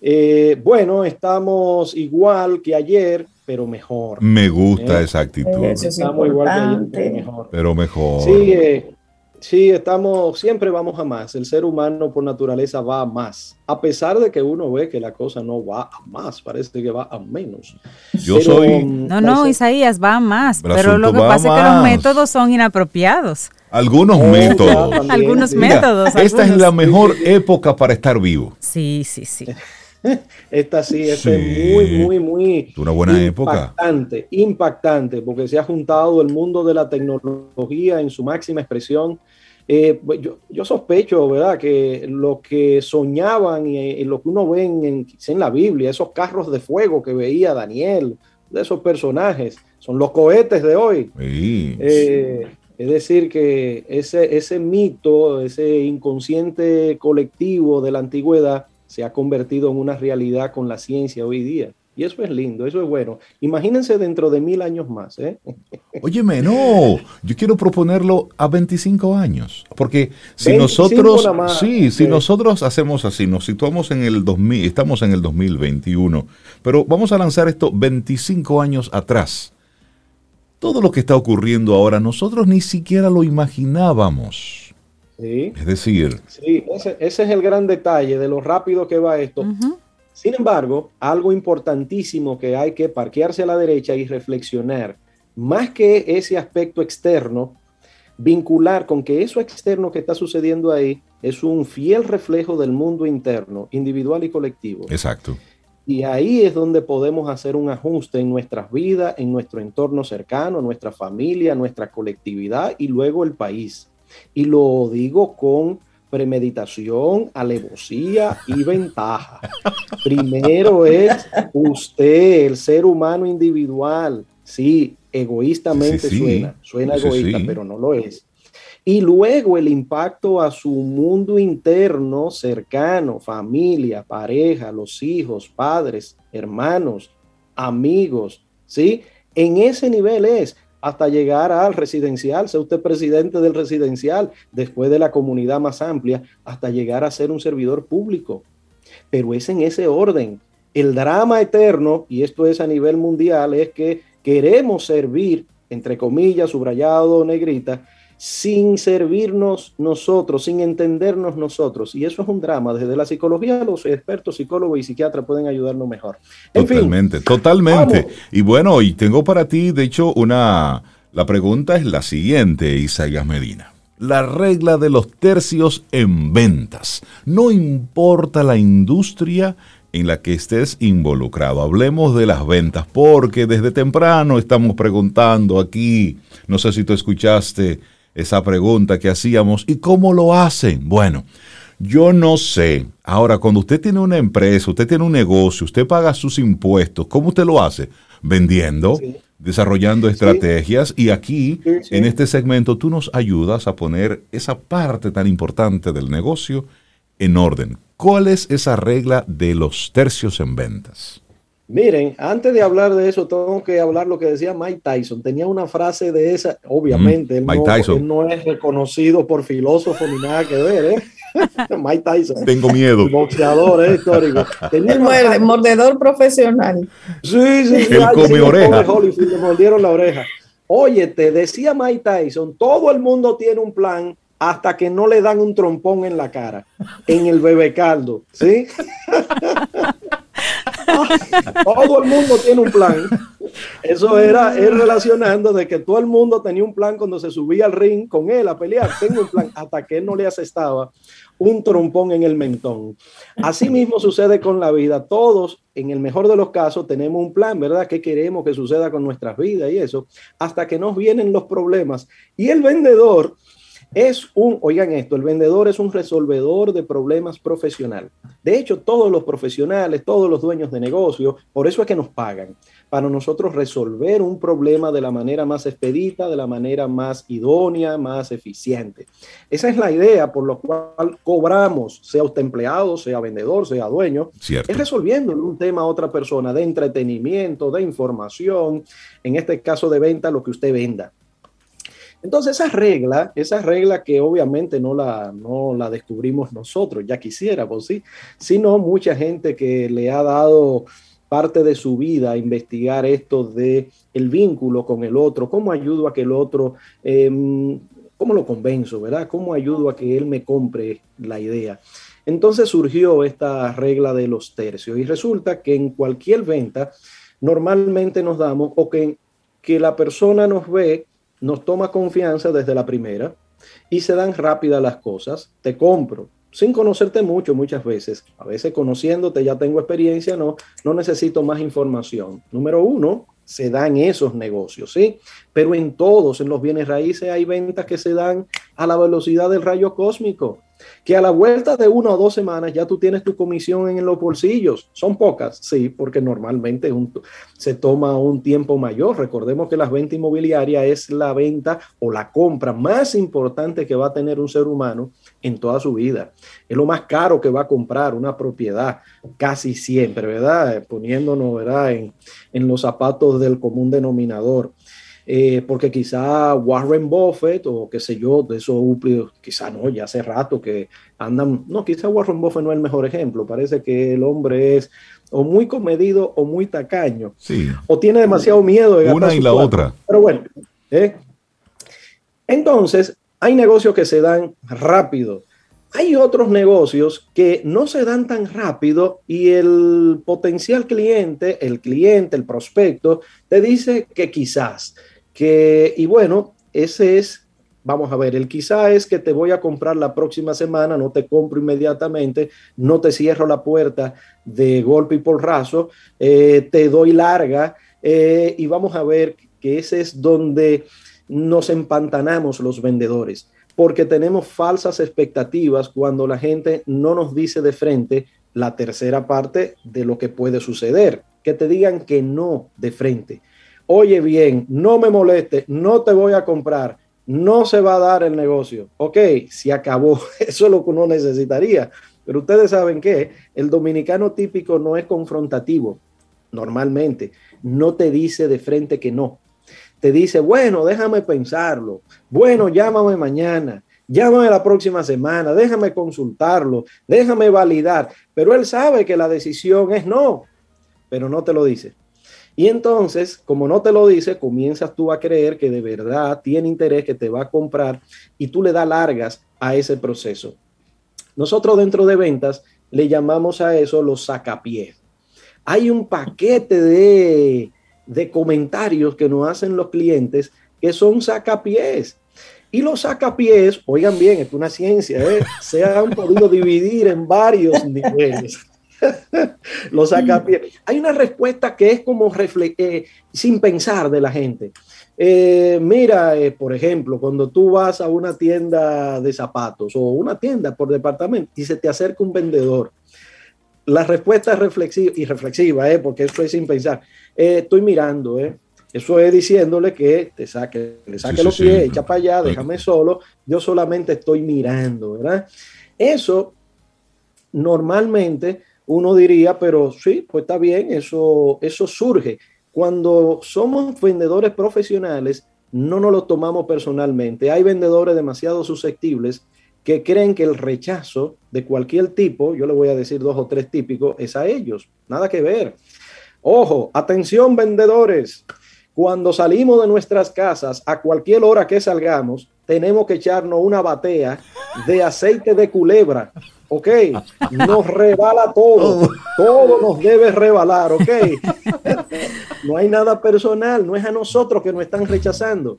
S5: Eh, bueno, estamos igual que ayer, pero mejor.
S2: Me gusta esa actitud.
S3: estamos igual que ayer,
S2: pero mejor. Pero mejor.
S5: Sí, eh, Sí, estamos, siempre vamos a más. El ser humano por naturaleza va a más. A pesar de que uno ve que la cosa no va a más, parece que va a menos.
S2: Yo soy.
S1: Um, no, no, Isaías va a más. Pero, lo que pasa es que los métodos son inapropiados.
S2: Algunos oh, métodos.
S1: algunos métodos.
S2: Esta es la mejor época para estar vivo.
S1: Sí, sí, sí.
S5: Esta sí, esta es muy, muy, muy
S2: una buena
S5: impactante, época. impactante, porque se ha juntado el mundo de la tecnología en su máxima expresión. Eh, pues yo, sospecho, ¿verdad?, que lo que soñaban y, lo que uno ve en, en, la Biblia, esos carros de fuego que veía Daniel, de esos personajes, son los cohetes de hoy. Eh, es decir, que ese, ese mito, ese inconsciente colectivo de la antigüedad, se ha convertido en una realidad con la ciencia hoy día. Y eso es lindo, eso es bueno. Imagínense dentro de mil años más. ¿eh?
S2: Óyeme, no, yo quiero proponerlo a 25 años, porque si nosotros, sí, si nosotros hacemos así, nos situamos en el 2000, estamos en el 2021, pero vamos a lanzar esto 25 años atrás. Todo lo que está ocurriendo ahora, nosotros ni siquiera lo imaginábamos. Es decir.
S5: Sí, ese, es el gran detalle de lo rápido que va esto. Sin embargo, algo importantísimo que hay que parquearse a la derecha y reflexionar, más que ese aspecto externo, vincular con que eso externo que está sucediendo ahí es un fiel reflejo del mundo interno, individual y colectivo.
S2: Exacto.
S5: Y ahí es donde podemos hacer un ajuste en nuestras vidas, en nuestro entorno cercano, nuestra familia, nuestra colectividad y luego el país. Y lo digo con premeditación, alevosía y ventaja. Primero es usted, el ser humano individual. Sí, egoístamente suena, suena egoísta, pero no lo es. Y luego el impacto a su mundo interno cercano, familia, pareja, los hijos, padres, hermanos, amigos, ¿sí? En ese nivel es hasta llegar al residencial, sea usted presidente del residencial, después de la comunidad más amplia, hasta llegar a ser un servidor público. Pero es en ese orden. El drama eterno, y esto es a nivel mundial, es que queremos servir, entre comillas, subrayado, negrita, sin servirnos nosotros, sin entendernos nosotros. Y eso es un drama. Desde la psicología, los expertos psicólogos y psiquiatras pueden ayudarnos mejor.
S2: totalmente, totalmente. Y bueno, y tengo para ti, de hecho, una... La pregunta es la siguiente, Isaías Medina. La regla de los tercios en ventas. No importa la industria en la que estés involucrado. Hablemos de las ventas, porque desde temprano estamos preguntando aquí, no sé si tú escuchaste esa pregunta que hacíamos. ¿Y cómo lo hacen? Bueno, yo no sé. Ahora, cuando usted tiene una empresa, usted tiene un negocio, usted paga sus impuestos, ¿cómo usted lo hace? Vendiendo, desarrollando estrategias y aquí, en este segmento, tú nos ayudas a poner esa parte tan importante del negocio en orden. ¿Cuál es esa regla de los tercios en ventas?
S5: Miren, antes de hablar de eso, tengo que hablar lo que decía Mike Tyson. Tenía una frase de esa, obviamente, él, no, es reconocido por filósofo ni nada que ver, ¿eh? Mike Tyson.
S2: Tengo miedo.
S5: Boxeador, ¿eh? histórico.
S3: Tenía el mordedor profesional.
S5: Sí, sí, sí.
S2: Él come oreja.
S5: le mordieron la oreja. Oye, te decía Mike Tyson, todo el mundo tiene un plan hasta que no le dan un trompón en la cara, en el bebé caldo, ¿sí? todo el mundo tiene un plan. Eso era él relacionando de que todo el mundo tenía un plan cuando se subía al ring con él a pelear. Tengo un plan hasta que él no le asestaba un trompón en el mentón. Así mismo sucede con la vida. Todos, en el mejor de los casos, tenemos un plan, ¿verdad? ¿Qué queremos que suceda con nuestras vidas y eso? Hasta que nos vienen los problemas. Y el vendedor es un, oigan esto, el vendedor es un resolvedor de problemas profesional. De hecho, todos los profesionales, todos los dueños de negocio, por eso es que nos pagan, para nosotros resolver un problema de la manera más expedita, de la manera más idónea, más eficiente. Esa es la idea por la cual cobramos, sea usted empleado, sea vendedor, sea dueño, es resolviendo un tema a otra persona de entretenimiento, de información, en este caso de venta, lo que usted venda. Entonces esa regla, esa regla que obviamente no la, no la descubrimos nosotros, ya quisiéramos, ¿sí? Sino mucha gente que le ha dado parte de su vida a investigar esto de el vínculo con el otro, cómo ayudo a que el otro, em, cómo lo convenzo, ¿verdad? ¿Cómo ayudo a que él me compre la idea? Entonces surgió esta regla de los tercios y resulta que en cualquier venta normalmente nos damos o que, que la persona nos ve nos toma confianza desde la primera y se dan rápidas las cosas. Te compro, sin conocerte mucho muchas veces. A veces conociéndote ya tengo experiencia, no, no necesito más información. Número uno, se dan esos negocios, ¿sí? Pero en todos, en los bienes raíces, hay ventas que se dan a la velocidad del rayo cósmico que a la vuelta de una o dos semanas ya tú tienes tu comisión en los bolsillos. Son pocas, sí, porque normalmente se toma un tiempo mayor. Recordemos que la venta inmobiliaria es la venta o la compra más importante que va a tener un ser humano en toda su vida. Es lo más caro que va a comprar una propiedad, casi siempre, ¿verdad? Poniéndonos, ¿verdad? En, en los zapatos del común denominador. Eh, porque quizá Warren Buffett o qué sé yo, de esos quizá no, ya hace rato que andan, no, quizá Warren Buffett no es el mejor ejemplo, parece que el hombre es o muy comedido o muy tacaño,
S2: sí.
S5: o tiene demasiado miedo
S2: de Una y la otra.
S5: Pero bueno, ¿eh? entonces hay negocios que se dan rápido. Hay otros negocios que no se dan tan rápido y el potencial cliente, el cliente, el prospecto, te dice que quizás, que, y bueno, ese es, vamos a ver, el quizá es que te voy a comprar la próxima semana, no te compro inmediatamente, no te cierro la puerta de golpe y por raso, eh, te doy larga eh, y vamos a ver que ese es donde nos empantanamos los vendedores, porque tenemos falsas expectativas cuando la gente no nos dice de frente la tercera parte de lo que puede suceder, que te digan que no de frente oye bien, no me moleste, no te voy a comprar, no se va a dar el negocio. Ok, se acabó, eso es lo que uno necesitaría. Pero ustedes saben que el dominicano típico no es confrontativo, normalmente, no te dice de frente que no. Te dice, bueno, déjame pensarlo, bueno, llámame mañana, llámame la próxima semana, déjame consultarlo, déjame validar, pero él sabe que la decisión es no, pero no te lo dice. Y entonces, como no te lo dice, comienzas tú a creer que de verdad tiene interés, que te va a comprar y tú le das largas a ese proceso. Nosotros dentro de ventas le llamamos a eso los sacapiés. Hay un paquete de, de comentarios que nos hacen los clientes que son sacapiés. Y los sacapiés, oigan bien, es una ciencia, ¿eh? se han podido dividir en varios niveles. los sacapiés. Hay una respuesta que es como eh, sin pensar de la gente. Eh, mira, eh, por ejemplo, cuando tú vas a una tienda de zapatos o una tienda por departamento y se te acerca un vendedor, la respuesta es reflexiva y reflexiva, porque eso es sin pensar. Estoy mirando, eso es diciéndole que te saque, le saque los pies, echa para allá, déjame solo, yo solamente estoy mirando, ¿verdad? Eso normalmente uno diría, pero sí, pues está bien, eso, eso surge. Cuando somos vendedores profesionales, no nos lo tomamos personalmente. Hay vendedores demasiado susceptibles que creen que el rechazo de cualquier tipo, yo le voy a decir dos o tres típicos, es a ellos. Nada que ver. Ojo, atención vendedores. Cuando salimos de nuestras casas, a cualquier hora que salgamos, tenemos que echarnos una batea de aceite de culebra ¿ok? Nos rebala todo, oh. todo nos debe rebalar, ¿ok? No hay nada personal, no es a nosotros que nos están rechazando.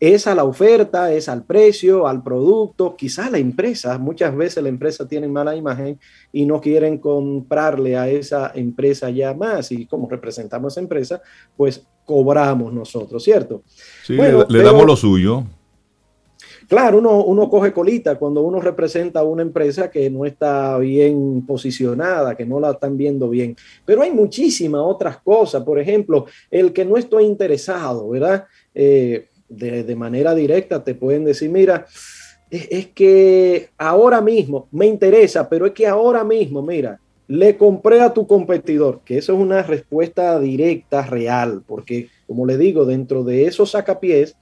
S5: Es a la oferta, es al precio, al producto, quizá a la empresa. Muchas veces la empresa tiene mala imagen y no quieren comprarle a esa empresa ya más. Y como representamos a esa empresa, pues cobramos nosotros, ¿cierto?
S2: Sí, le, damos lo suyo.
S5: Claro, uno, coge colita cuando uno representa a una empresa que no está bien posicionada, que no la están viendo bien. Pero hay muchísimas otras cosas. Por ejemplo, el que no estoy interesado, ¿verdad? Eh, de, manera directa te pueden decir, mira, es, es que ahora mismo me interesa, pero es que ahora mismo, mira, le compré a tu competidor, que eso es una respuesta directa, real, porque como le digo, dentro de esos sacapiés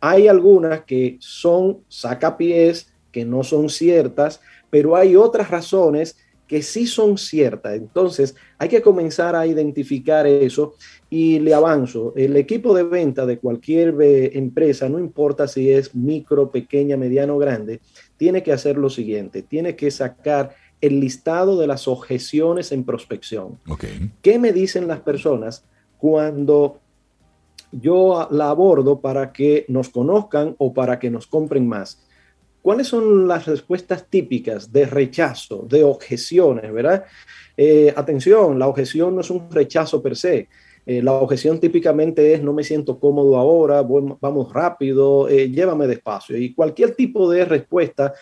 S5: hay algunas que son sacapiés, que no son ciertas, pero hay otras razones que sí son ciertas. Entonces, hay que comenzar a identificar eso y le avanzo. El equipo de venta de cualquier eh, empresa, no importa si es micro, pequeña, mediano o grande, tiene que hacer lo siguiente, tiene que sacar el listado de las objeciones en prospección. ¿Qué me dicen las personas cuando yo la abordo para que nos conozcan o para que nos compren más. ¿Cuáles son las respuestas típicas de rechazo, de objeciones, verdad? Eh, atención, la objeción no es un rechazo per se. Eh, la objeción típicamente es no me siento cómodo ahora, vamos rápido, eh, llévame despacio. Y cualquier tipo de respuesta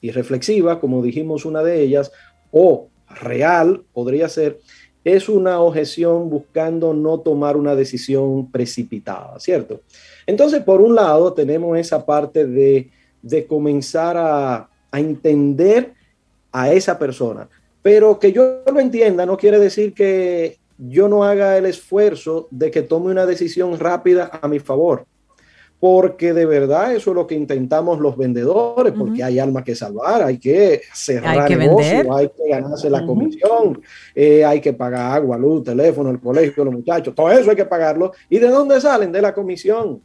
S5: irreflexiva, como dijimos una de ellas, o real podría ser, es una objeción buscando no tomar una decisión precipitada, ¿cierto? Entonces, por un lado, tenemos esa parte de, comenzar a, a entender a esa persona. Pero que yo lo entienda no quiere decir que yo no haga el esfuerzo de que tome una decisión rápida a mi favor porque de verdad eso es lo que intentamos los vendedores, porque hay alma que salvar, hay que cerrar hay que negocio, hay que ganarse la comisión, eh, hay que pagar agua, luz, teléfono, el colegio, los muchachos, todo eso hay que pagarlo. ¿Y de dónde salen? De la comisión.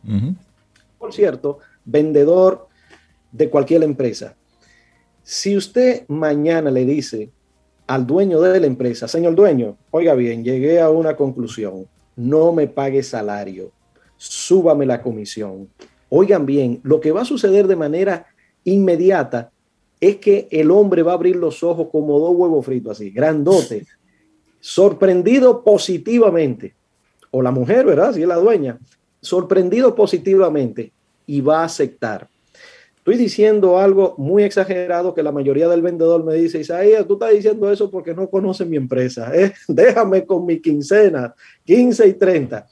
S5: Por cierto, vendedor de cualquier empresa. Si usted mañana le dice al dueño de la empresa, señor dueño, oiga bien, llegué a una conclusión, no me pague salario súbame la comisión. Oigan bien, lo que va a suceder de manera inmediata es que el hombre va a abrir los ojos como dos huevos fritos, así, grandote, sorprendido positivamente, o la mujer, ¿verdad? Si es la dueña, sorprendido positivamente y va a aceptar. Estoy diciendo algo muy exagerado que la mayoría del vendedor me dice, Isaías, tú estás diciendo eso porque no conoces mi empresa. ¿eh? Déjame con mi quincena, 15 y 30.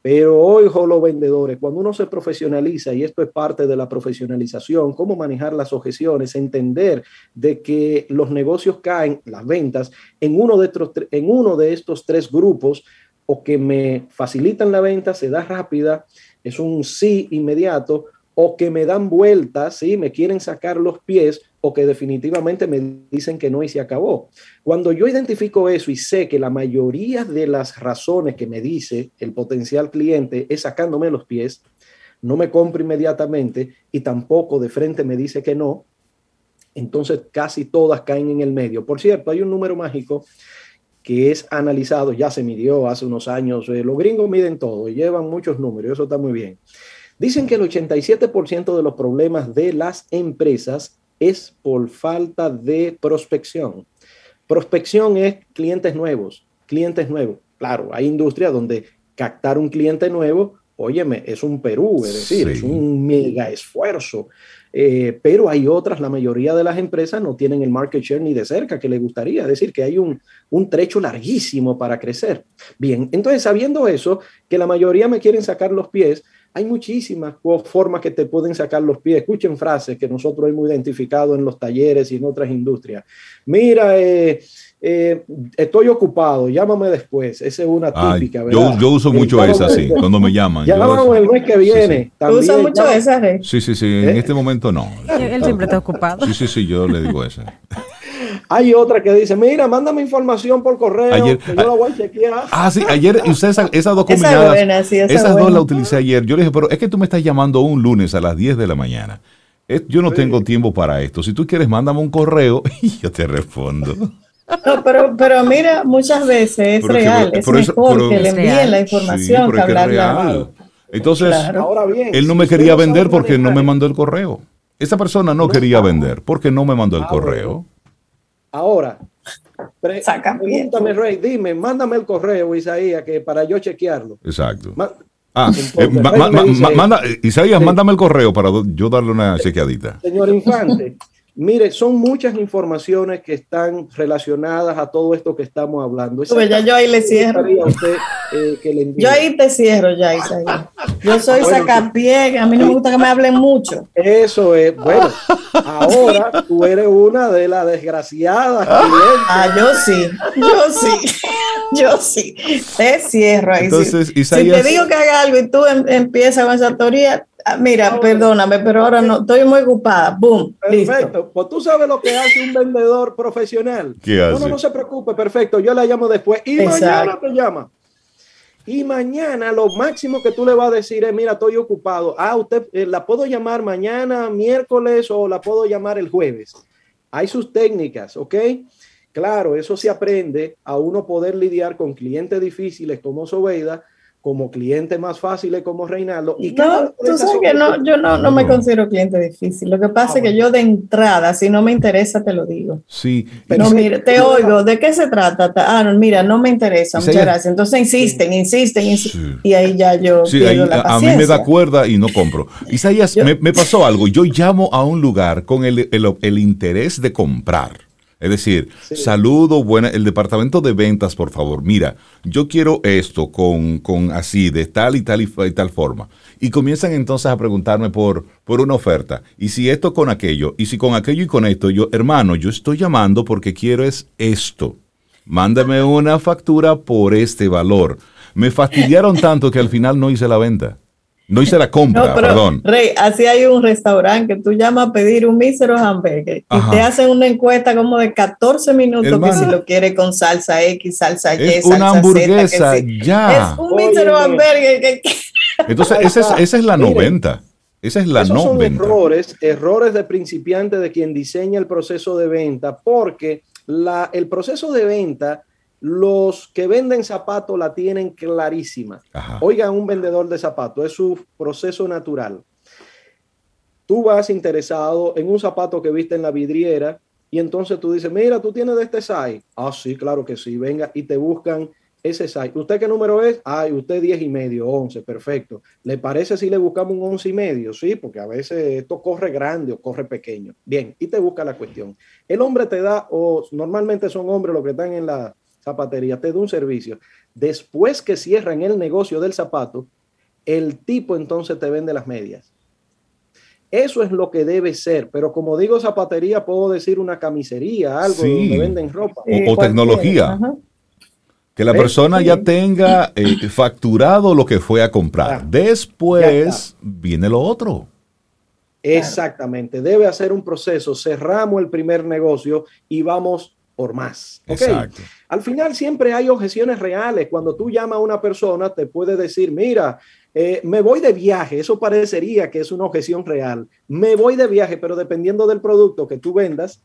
S5: Pero hoy, los vendedores, cuando uno se profesionaliza, y esto es parte de la profesionalización, cómo manejar las objeciones, entender de que los negocios caen, las ventas, en uno de estos, en uno de estos tres grupos, o que me facilitan la venta, se da rápida, es un sí inmediato, o que me dan vueltas, ¿sí? me quieren sacar los pies, o que definitivamente me dicen que no y se acabó. Cuando yo identifico eso y sé que la mayoría de las razones que me dice el potencial cliente es sacándome los pies, no me compro inmediatamente y tampoco de frente me dice que no, entonces casi todas caen en el medio. Por cierto, hay un número mágico que es analizado, ya se midió hace unos años, eh, los gringos miden todo, llevan muchos números, eso está muy bien. Dicen que el 87% de los problemas de las empresas es por falta de prospección. Prospección es clientes nuevos, clientes nuevos. Claro, hay industrias donde captar un cliente nuevo, óyeme, es un Perú, es decir, es un mega esfuerzo. Eh, pero hay otras, la mayoría de las empresas no tienen el market share ni de cerca que le gustaría, es decir, que hay un, un trecho larguísimo para crecer. Bien, entonces sabiendo eso, que la mayoría me quieren sacar los pies, hay muchísimas formas que te pueden sacar los pies. Escuchen frases que nosotros hemos identificado en los talleres y en otras industrias. Mira, eh, eh, estoy ocupado, llámame después. Esa es una típica.
S2: yo, yo, uso mucho esa, sí, cuando me llaman.
S5: Llámame el mes que viene.
S3: Sí, sí. mucho esa,
S2: Sí, sí, sí. En ¿Eh? este momento no.
S1: Él siempre está ocupado.
S2: Sí, sí, sí, yo le digo esa.
S5: Hay otra que dice, mira, mándame información por correo, ayer, que yo la voy a chequear.
S2: Ah, sí, ayer usted esas dos combinadas, esas dos las utilicé ayer. Yo le dije, pero es que tú me estás llamando un lunes a las 10 de la mañana. Yo no tengo tiempo para esto. Si tú quieres, mándame un correo y yo te respondo.
S3: No, pero, pero mira, muchas veces es real. es mejor que le envíen la información que hablarla.
S2: Entonces, él no me quería vender porque no me mandó el correo. Esa persona no, quería vender porque no me mandó el ah, correo.
S5: Ahora, pregúntame, Rey, dime, mándame el correo, Isaías, que para yo chequearlo.
S2: Exacto. ah, eh, manda, Isaías, mándame el correo para yo darle una chequeadita.
S5: Señor Infante, Mire, son muchas informaciones que están relacionadas a todo esto que estamos hablando.
S3: Pues ya yo ahí le cierro. Eh, yo ahí te cierro ya, Yo soy bueno, sacapié, a mí no me gusta que me hablen mucho.
S5: Eso es, bueno, ahora tú eres una de las desgraciadas.
S3: Ah, yo sí, yo sí, yo sí. Te cierro ahí.
S2: Entonces,
S3: si, te digo que haga algo y tú em, empiezas con esa teoría, Ah, mira, perdóname, pero ahora no, estoy muy ocupada. Boom.
S5: Perfecto. Pues tú sabes lo que hace un vendedor profesional.
S2: ¿Qué hace?
S5: No, no, se preocupe, perfecto. Yo la llamo después. Y mañana te llama. Y mañana lo máximo que tú le vas a decir es, mira, estoy ocupado. Ah, usted eh, la puedo llamar mañana, miércoles o la puedo llamar el jueves. Hay sus técnicas, ¿ok? Claro, eso se aprende a uno poder lidiar con clientes difíciles como Sobeida como cliente más fáciles como Reinaldo. Y
S3: no, tú sabes que no, yo no, no, me considero cliente difícil. Lo que pasa es que yo de entrada, si no me interesa, te lo digo.
S2: Sí.
S3: Pero mira, te oigo, ¿de qué se trata? Ah, no, mira, no me interesa, muchas gracias. Entonces insisten, insisten, insisten y ahí ya yo
S2: sí, la a, mí me da cuerda y no compro. Isaías, me, me, pasó algo. Yo llamo a un lugar con el, el, el interés de comprar es decir, saludo, buena, el departamento de ventas, por favor, mira, yo quiero esto con, con así, de tal y tal y, tal forma. Y comienzan entonces a preguntarme por, por una oferta. Y si esto con aquello, y si con aquello y con esto, yo, hermano, yo estoy llamando porque quiero es esto. Mándame una factura por este valor. Me fastidiaron tanto que al final no hice la venta. No hice la compra, perdón.
S3: Rey, así hay un restaurante que tú llamas a pedir un mísero hamburger y te hacen una encuesta como de 14 minutos que si lo quiere con salsa X, salsa Y,
S2: es una hamburguesa, ya.
S3: Es un mísero hamburger.
S2: Entonces, esa es, la 90. Esa es la
S5: Esos Son errores, errores de principiante de quien diseña el proceso de venta, porque la, el proceso de venta los que venden zapatos la tienen clarísima. Oigan, un vendedor de zapatos, es su proceso natural. Tú vas interesado en un zapato que viste en la vidriera y entonces tú dices, mira, tú tienes de este size. Ah, sí, claro que sí, venga y te buscan ese size. ¿Usted qué número es? Ay, usted 10 y medio, 11, perfecto. ¿Le parece si le buscamos un 11 y medio? Sí, porque a veces esto corre grande o corre pequeño. Bien, y te busca la cuestión. El hombre te da, o normalmente son hombres los que están en la, zapatería te da un servicio. Después que cierran el negocio del zapato, el tipo entonces te vende las medias. Eso es lo que debe ser, pero como digo zapatería, puedo decir una camisería, algo donde venden ropa.
S2: O, tecnología. Que la persona ya tenga eh, facturado lo que fue a comprar. Después viene lo otro.
S5: Exactamente, debe hacer un proceso, cerramos el primer negocio y vamos por más. Exacto. Al final siempre hay objeciones reales. Cuando tú llamas a una persona, te puede decir, mira, eh, me voy de viaje, eso parecería que es una objeción real. Me voy de viaje, pero dependiendo del producto que tú vendas,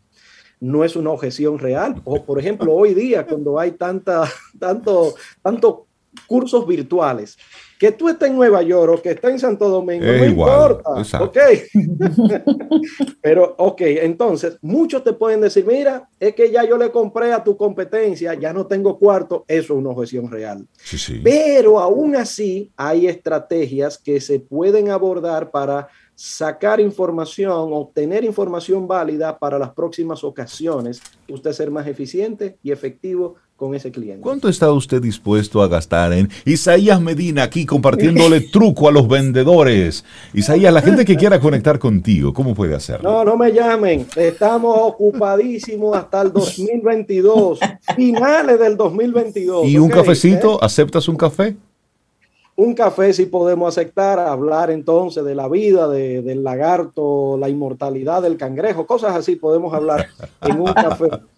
S5: no es una objeción real. O, por ejemplo, hoy día, cuando hay tanta, tanto, tanto cursos virtuales, que tú estés en Nueva York o que estés en Santo Domingo, no importa. Ok. Pero, ok, entonces, muchos te pueden decir, mira, es que ya yo le compré a tu competencia, ya no tengo cuarto, eso es una objeción real. Sí, sí. Pero aún así, hay estrategias que se pueden abordar para sacar información, obtener información válida para las próximas ocasiones, usted ser más eficiente y efectivo con ese cliente.
S2: ¿Cuánto está usted dispuesto a gastar en Isaías Medina aquí compartiéndole truco a los vendedores? Isaías, la gente que quiera conectar contigo, ¿cómo puede hacerlo?
S5: No, no me llamen. Estamos ocupadísimos hasta el 2022, finales del 2022.
S2: ¿Y un cafecito? ¿Aceptas un café?
S5: un café si podemos aceptar, hablar entonces de la vida del lagarto, la inmortalidad del cangrejo, cosas así podemos hablar en un café.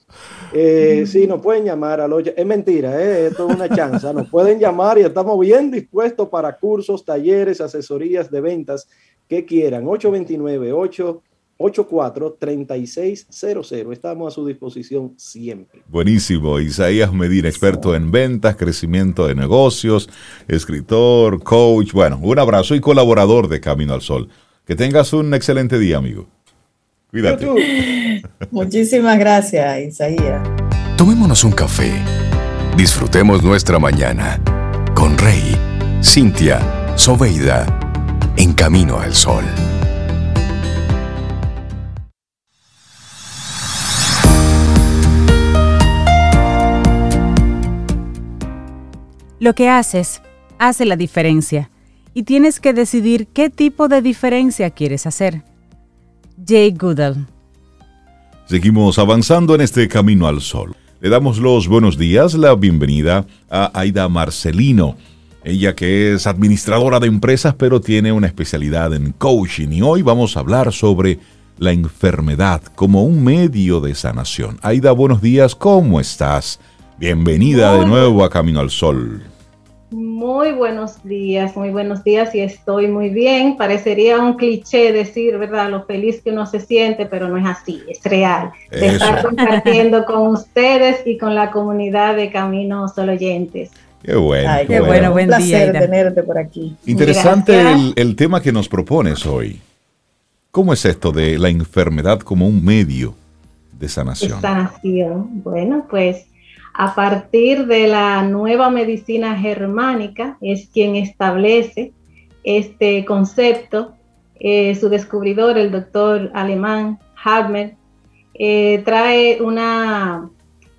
S5: Eh, sí, nos pueden llamar al Es mentira, eh, esto es una chance. Nos pueden llamar y estamos bien dispuestos para cursos, talleres, asesorías de ventas que quieran. 829 8 84-3600. Estamos a su disposición siempre.
S2: Buenísimo. Isaías Medina, experto en ventas, crecimiento de negocios, escritor, coach. Bueno, un abrazo y colaborador de Camino al Sol. Que tengas un excelente día, amigo.
S3: Cuídate. Muchísimas gracias, Isaías.
S4: Tomémonos un café. Disfrutemos nuestra mañana con Rey, Cintia, Soveida, en Camino al Sol.
S1: Lo que haces hace la diferencia y tienes que decidir qué tipo de diferencia quieres hacer. Jay Goodall.
S2: Seguimos avanzando en este camino al sol. Le damos los buenos días, la bienvenida a Aida Marcelino. Ella que es administradora de empresas pero tiene una especialidad en coaching y hoy vamos a hablar sobre la enfermedad como un medio de sanación. Aida, buenos días, ¿cómo estás? Bienvenida de nuevo a Camino al Sol.
S6: Muy buenos días, muy buenos días y estoy muy bien. Parecería un cliché decir, ¿verdad? Lo feliz que uno se siente, pero no es así, es real. De estar compartiendo con ustedes y con la comunidad de Camino Sol Oyentes.
S2: Qué bueno.
S3: qué, bueno, buen placer tenerte por aquí.
S2: Interesante el, el tema que nos propones hoy. ¿Cómo es esto de la enfermedad como un medio de sanación?
S6: Sanación. Bueno, pues a partir de la nueva medicina germánica, es quien establece este concepto. Eh, su descubridor, el doctor alemán Hartmann, eh, trae una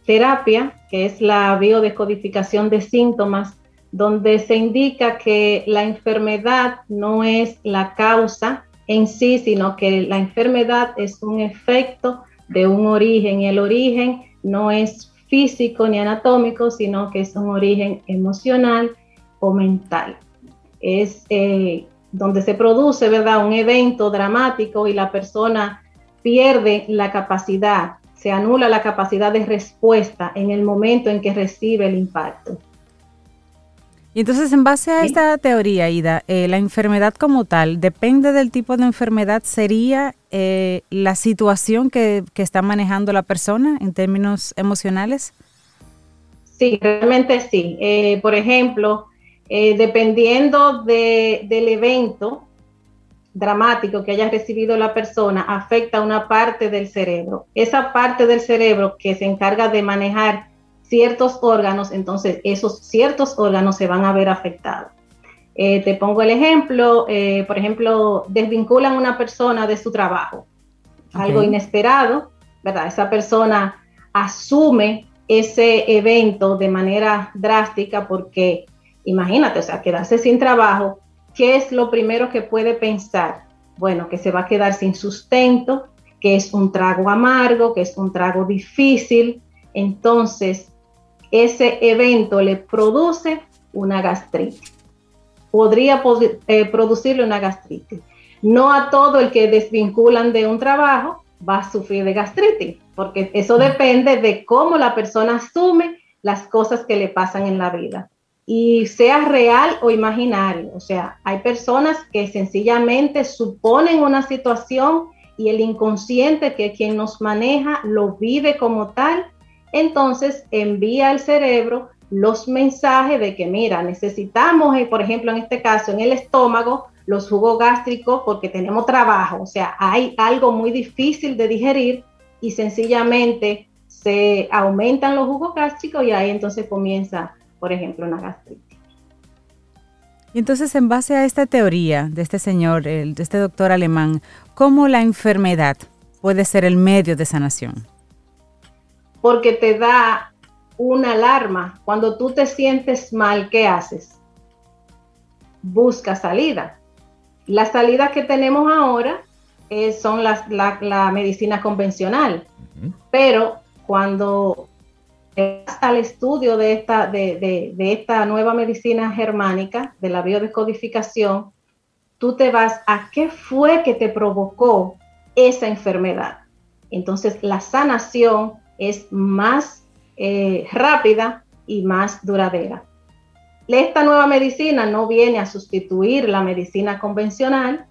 S6: terapia que es la biodescodificación de síntomas, donde se indica que la enfermedad no es la causa en sí, sino que la enfermedad es un efecto de un origen y el origen no es físico ni anatómico, sino que es un origen emocional o mental. Es eh, donde se produce, ¿verdad?, un evento dramático y la persona pierde la capacidad, se anula la capacidad de respuesta en el momento en que recibe el impacto.
S1: Y entonces, en base a esta teoría, Ida, eh, la enfermedad como tal, depende del tipo de enfermedad, sería eh, la situación que, está manejando la persona en términos emocionales.
S6: Sí, realmente sí. Eh, por ejemplo, dependiendo del evento dramático que haya recibido la persona, afecta una parte del cerebro. Esa parte del cerebro que se encarga de manejar ciertos órganos, entonces esos ciertos órganos se van a ver afectados. Eh, te pongo el ejemplo, eh, por ejemplo, desvinculan a una persona de su trabajo, algo inesperado, ¿verdad? Esa persona asume ese evento de manera drástica porque, imagínate, o sea, quedarse sin trabajo, ¿qué es lo primero que puede pensar? Bueno, que se va a quedar sin sustento, que es un trago amargo, que es un trago difícil. Entonces, ese evento le produce una gastritis. Podría eh, producirle una gastritis. No a todo el que desvinculan de un trabajo va a sufrir de gastritis, porque eso depende de cómo la persona asume las cosas que le pasan en la vida. Y sea real o imaginario. O sea, hay personas que sencillamente suponen una situación y el inconsciente, que quien nos maneja, lo vive como tal. Entonces envía al cerebro los mensajes de que, mira, necesitamos, eh, por ejemplo, en este caso, en el estómago, los jugos gástricos porque tenemos trabajo, o sea, hay algo muy difícil de digerir y sencillamente se aumentan los jugos gástricos y ahí entonces comienza, por ejemplo, una gastritis.
S1: Y entonces, en base a esta teoría de este señor, de este doctor alemán, ¿cómo la enfermedad puede ser el medio de sanación?
S6: Porque te da una alarma. Cuando tú te sientes mal, ¿qué haces? Busca salida. Las salidas que tenemos ahora eh, son las, la, medicina convencional, pero cuando al estudio de esta, de, esta nueva medicina germánica, de la biodescodificación, tú te vas a qué fue que te provocó esa enfermedad. Entonces la sanación es más eh, rápida y más duradera. Esta nueva medicina no viene a sustituir la medicina convencional,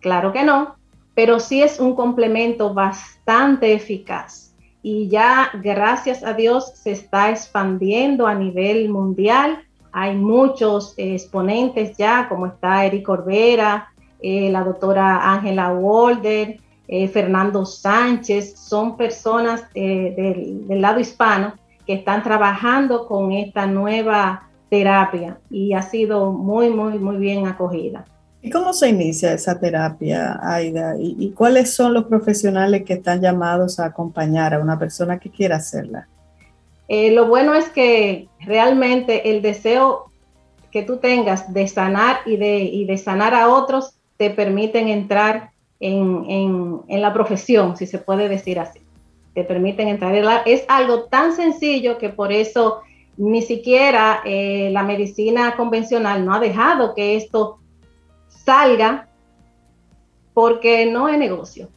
S6: claro que no, pero sí es un complemento bastante eficaz. Y ya, gracias a Dios, se está expandiendo a nivel mundial. Hay muchos exponentes ya, como está Eric Corbera, eh, la doctora Ángela Walder, eh, Fernando Sánchez, son personas eh, del, del lado hispano que están trabajando con esta nueva terapia y ha sido muy, muy, muy bien acogida.
S3: ¿Y cómo se inicia esa terapia, Aida? ¿Y, cuáles son los profesionales que están llamados a acompañar a una persona que quiera hacerla?
S6: Eh, lo bueno es que realmente el deseo que tú tengas de sanar y de, y de sanar a otros te permiten entrar en, en, en, la profesión, si se puede decir así. Te permiten entrar. Es algo tan sencillo que por eso ni siquiera eh, la medicina convencional no ha dejado que esto salga porque no es negocio.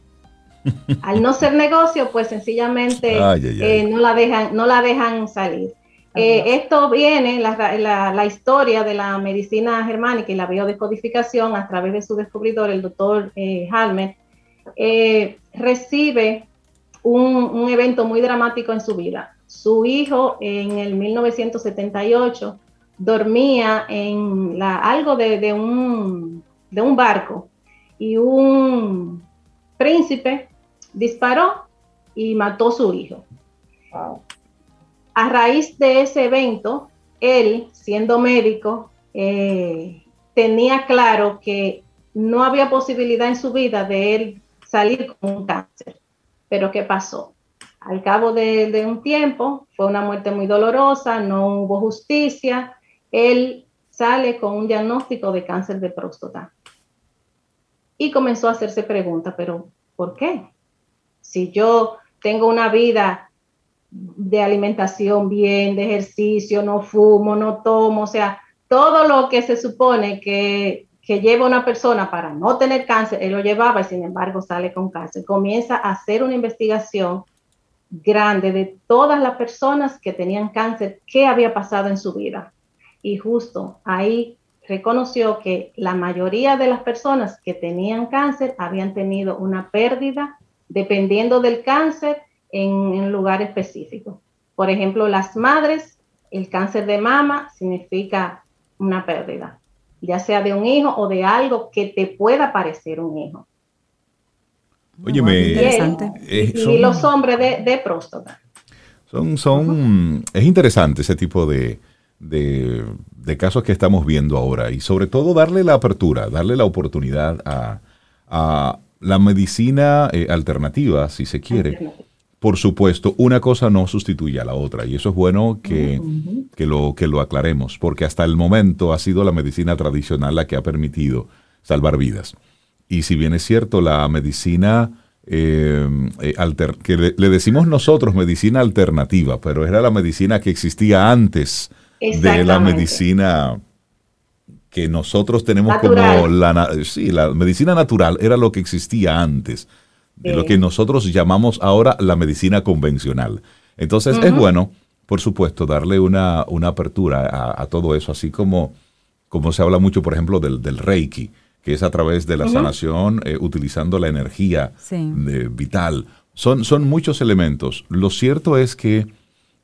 S6: Al no ser negocio, pues sencillamente eh, no, la dejan, no la dejan salir. Eh, esto viene, la, la, historia de la medicina germánica y la biodescodificación a través de su descubridor, el doctor Halmer, recibe un, un evento muy dramático en su vida. Su hijo en el 1978 dormía en la, algo de, un, de un barco y un príncipe disparó y mató a su hijo. A raíz de ese evento, él, siendo médico, eh, tenía claro que no había posibilidad en su vida de él salir con un cáncer. Pero ¿qué pasó? Al cabo de, un tiempo, fue una muerte muy dolorosa, no hubo justicia, él sale con un diagnóstico de cáncer de próstata. Y comenzó a hacerse preguntas, pero ¿por qué? Si yo tengo una vida de alimentación bien, de ejercicio, no fumo, no tomo, o sea, todo lo que se supone que, que lleva una persona para no tener cáncer, él lo llevaba y sin embargo sale con cáncer. Comienza a hacer una investigación grande de todas las personas que tenían cáncer, qué había pasado en su vida. Y justo ahí reconoció que la mayoría de las personas que tenían cáncer habían tenido una pérdida dependiendo del cáncer en un lugar específico. Por ejemplo, las madres, el cáncer de mama significa una pérdida, ya sea de un hijo o de algo que te pueda parecer un hijo.
S2: Oye, me,
S6: interesante. Eh, y, los hombres de, próstata.
S2: Son, son, es interesante ese tipo de, casos que estamos viendo ahora y sobre todo darle la apertura, darle la oportunidad a, la medicina eh, alternativa, si se quiere. Por supuesto, una cosa no sustituye a la otra y eso es bueno que, lo, que lo aclaremos, porque hasta el momento ha sido la medicina tradicional la que ha permitido salvar vidas. Y si bien es cierto, la medicina eh, eh, que le, decimos nosotros medicina alternativa, pero era la medicina que existía antes de la medicina que nosotros tenemos como la, sí, la medicina natural era lo que existía antes de lo que nosotros llamamos ahora la medicina convencional. Entonces es bueno, por supuesto, darle una, una apertura a, todo eso, así como, como se habla mucho, por ejemplo, del, del Reiki que es a través de la sanación, eh, utilizando la energía eh, vital. Son, son muchos elementos. Lo cierto es que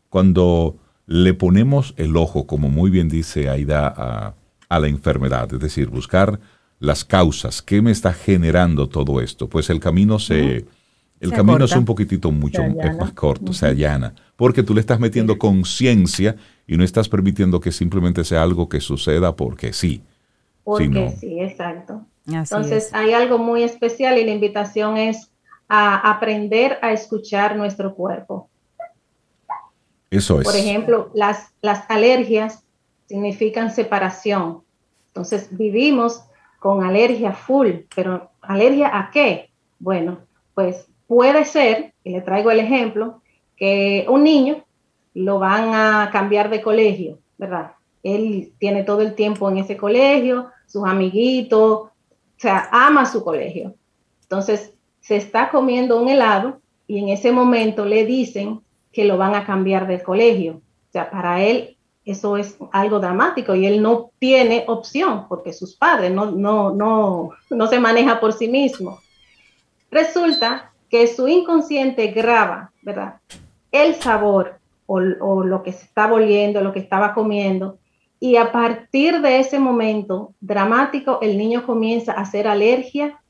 S2: cuando le ponemos el ojo, como muy bien dice Aida, a, a la enfermedad, es decir, buscar las causas, qué me está generando todo esto, pues el camino se... El camino es un poquitito mucho más corto, se allana, porque tú le estás metiendo conciencia y no estás permitiendo que simplemente sea algo que suceda porque sí.
S6: Porque sí, exacto. Entonces hay algo muy especial y la invitación es a aprender a escuchar nuestro cuerpo.
S2: Eso es.
S6: Por ejemplo, las, las alergias significan separación. Entonces vivimos con alergia full, pero ¿alergia a qué? Bueno, pues puede ser, y le traigo el ejemplo, que un niño lo van a cambiar de colegio, ¿verdad? Él tiene todo el tiempo en ese colegio, sus amiguitos, o sea, ama su colegio. Entonces, se está comiendo un helado y en ese momento le dicen que lo van a cambiar de colegio. O sea, para él eso es algo dramático y él no tiene opción porque sus padres no, no, no, no se maneja por sí mismo. Resulta que su inconsciente graba, ¿verdad? El sabor o, o lo que se estaba oliendo, lo que estaba comiendo, y a partir de ese momento dramático, el niño comienza a hacer alergia.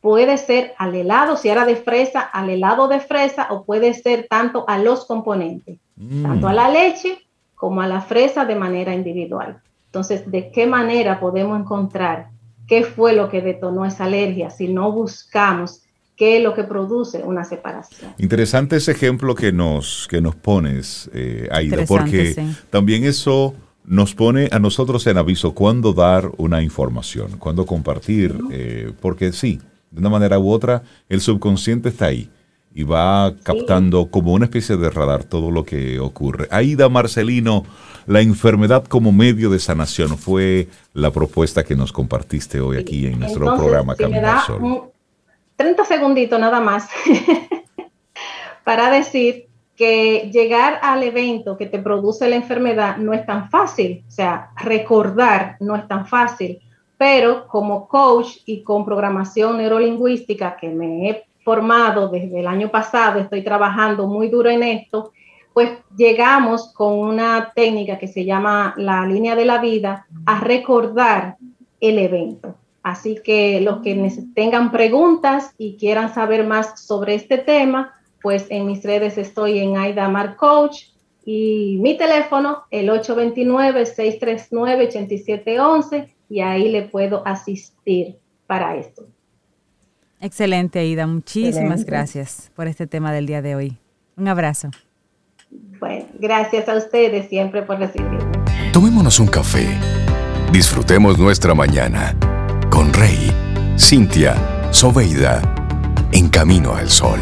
S6: Puede ser al helado, si era de fresa, al helado de fresa, o puede ser tanto a los componentes, mm. tanto a la leche como a la fresa de manera individual. Entonces, ¿de qué manera podemos encontrar qué fue lo que detonó esa alergia si no buscamos qué es lo que produce una separación?
S2: Interesante ese ejemplo que nos, que nos pones, eh, Aida, porque también eso nos pone a nosotros en aviso cuándo dar una información, cuándo compartir, eh, porque sí, de una manera u otra, el subconsciente está ahí y va captando como una especie de radar todo lo que ocurre. Aida Marcelino, la enfermedad como medio de sanación fue la propuesta que nos compartiste hoy aquí en nuestro programa
S6: si Camino Sol. 30 segunditos nada más para decir que llegar al evento que te produce la enfermedad no es tan fácil, o sea, recordar no es tan fácil, pero como coach y con programación neurolingüística que me he formado desde el año pasado, estoy trabajando muy duro en esto, pues llegamos con una técnica que se llama la línea de la vida a recordar el evento. Así que los que tengan preguntas y quieran saber más sobre este tema, pues en mis redes estoy en Aida Mar Coach y mi teléfono, el 829-639-8711, y ahí le puedo asistir para esto.
S1: Excelente, Aida. Muchísimas gracias por este tema del día de hoy. Un abrazo.
S6: Bueno, gracias a ustedes siempre por recibirme.
S4: Tomémonos un café. Disfrutemos nuestra mañana con Rey, Cintia, Soveida, en camino al sol.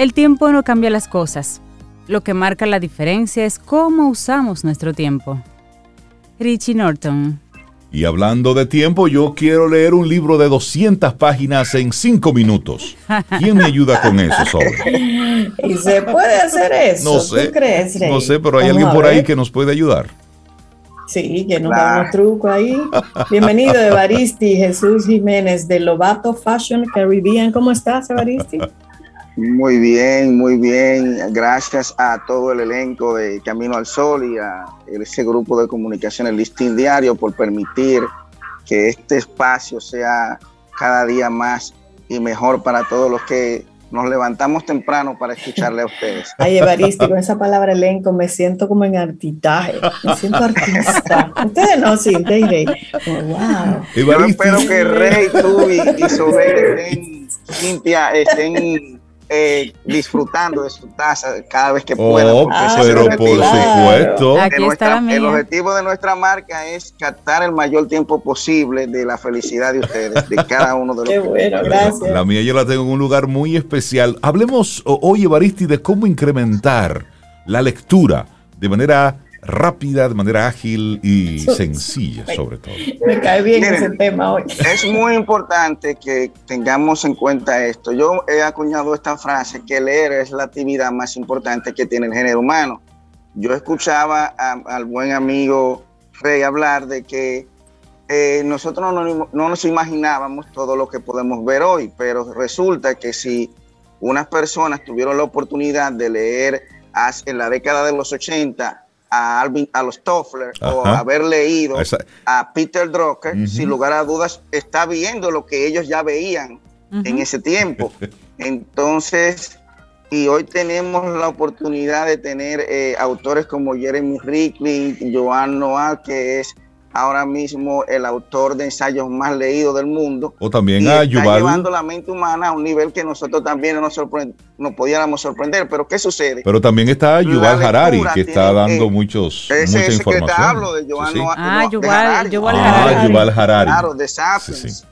S1: El tiempo no cambia las cosas. Lo que marca la diferencia es cómo usamos nuestro tiempo. Richie Norton.
S2: Y hablando de tiempo, yo quiero leer un libro de 200 páginas en 5 minutos. ¿Quién me ayuda con eso,
S3: Sobre? ¿Y se puede hacer eso?
S2: No sé. crees, No sé, pero hay alguien por ahí que nos puede ayudar.
S3: Sí, que nos da un truco ahí. Bienvenido, Evaristi Jesús Jiménez de Lobato Fashion Caribbean. ¿Cómo estás, Evaristi?
S7: Muy bien, muy bien. Gracias a todo el elenco de Camino al Sol y a ese grupo de comunicación, el Listín Diario, por permitir que este espacio sea cada día más y mejor para todos los que nos levantamos temprano para escucharle a ustedes.
S3: Ay, Evaristo, con esa palabra elenco me siento como en artitaje, me siento artista. Ustedes no sienten, Rey. wow.
S7: Yo espero que Rey, tú y, y estén, Cintia, estén eh, disfrutando de su taza cada vez que pueda.
S2: Oh, pero por supuesto.
S1: Aquí está la mía.
S7: El objetivo de nuestra marca es captar el mayor tiempo posible de la felicidad de ustedes, de cada uno de los.
S3: Qué bueno, gracias.
S2: La mía yo la tengo en un lugar muy especial. Hablemos hoy, Evaristi, de cómo incrementar la lectura de manera rápida, de manera ágil y sencilla, sobre todo.
S3: Me cae bien ese tema hoy.
S7: Es muy importante que tengamos en cuenta esto. Yo he acuñado esta frase, que leer es la actividad más importante que tiene el género humano. Yo escuchaba al buen amigo Rey hablar de que eh, nosotros no, no nos imaginábamos todo lo que podemos ver hoy, pero resulta que si unas personas tuvieron la oportunidad de leer en la década de los 80 a, Alvin, a los Toffler o haber leído a Peter Drucker, sin lugar a dudas, está viendo lo que ellos ya veían en ese tiempo. Entonces, y hoy tenemos la oportunidad de tener eh, autores como Jeremy Ricklin, Joan Noah, que es ahora mismo el autor de ensayos más leídos del mundo.
S2: O también a
S7: está llevando la mente humana a un nivel que nosotros también nos, no podíamos sorprender. Pero ¿qué sucede?
S2: Pero también está Yuval Harari, que está dando muchos,
S7: ese,
S2: mucha información.
S7: Que te hablo de Yuval,
S1: Ah, Yuval, Yuval
S2: Harari. Ah, Yuval Harari.
S7: Claro, de Sapiens,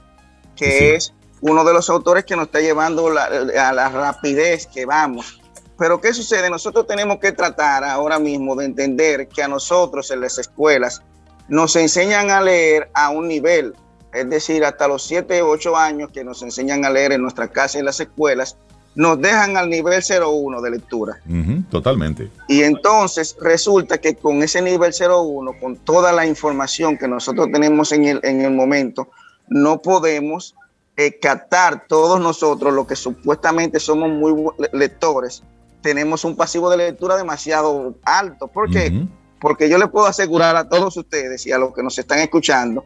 S7: que es uno de los autores que nos está llevando a la rapidez que vamos. Pero ¿qué sucede? Nosotros tenemos que tratar ahora mismo de entender que a nosotros en las escuelas nos enseñan a leer a un nivel, es decir, hasta los 7 o 8 años que nos enseñan a leer en nuestra casa y en las escuelas, nos dejan al nivel 01 de lectura.
S2: totalmente.
S7: Y entonces resulta que con ese nivel 01, con toda la información que nosotros tenemos en el, en el momento, no podemos eh, captar todos nosotros, los que supuestamente somos muy lectores, tenemos un pasivo de lectura demasiado alto. ¿Por qué? Porque yo le puedo asegurar a todos ustedes y a los que nos están escuchando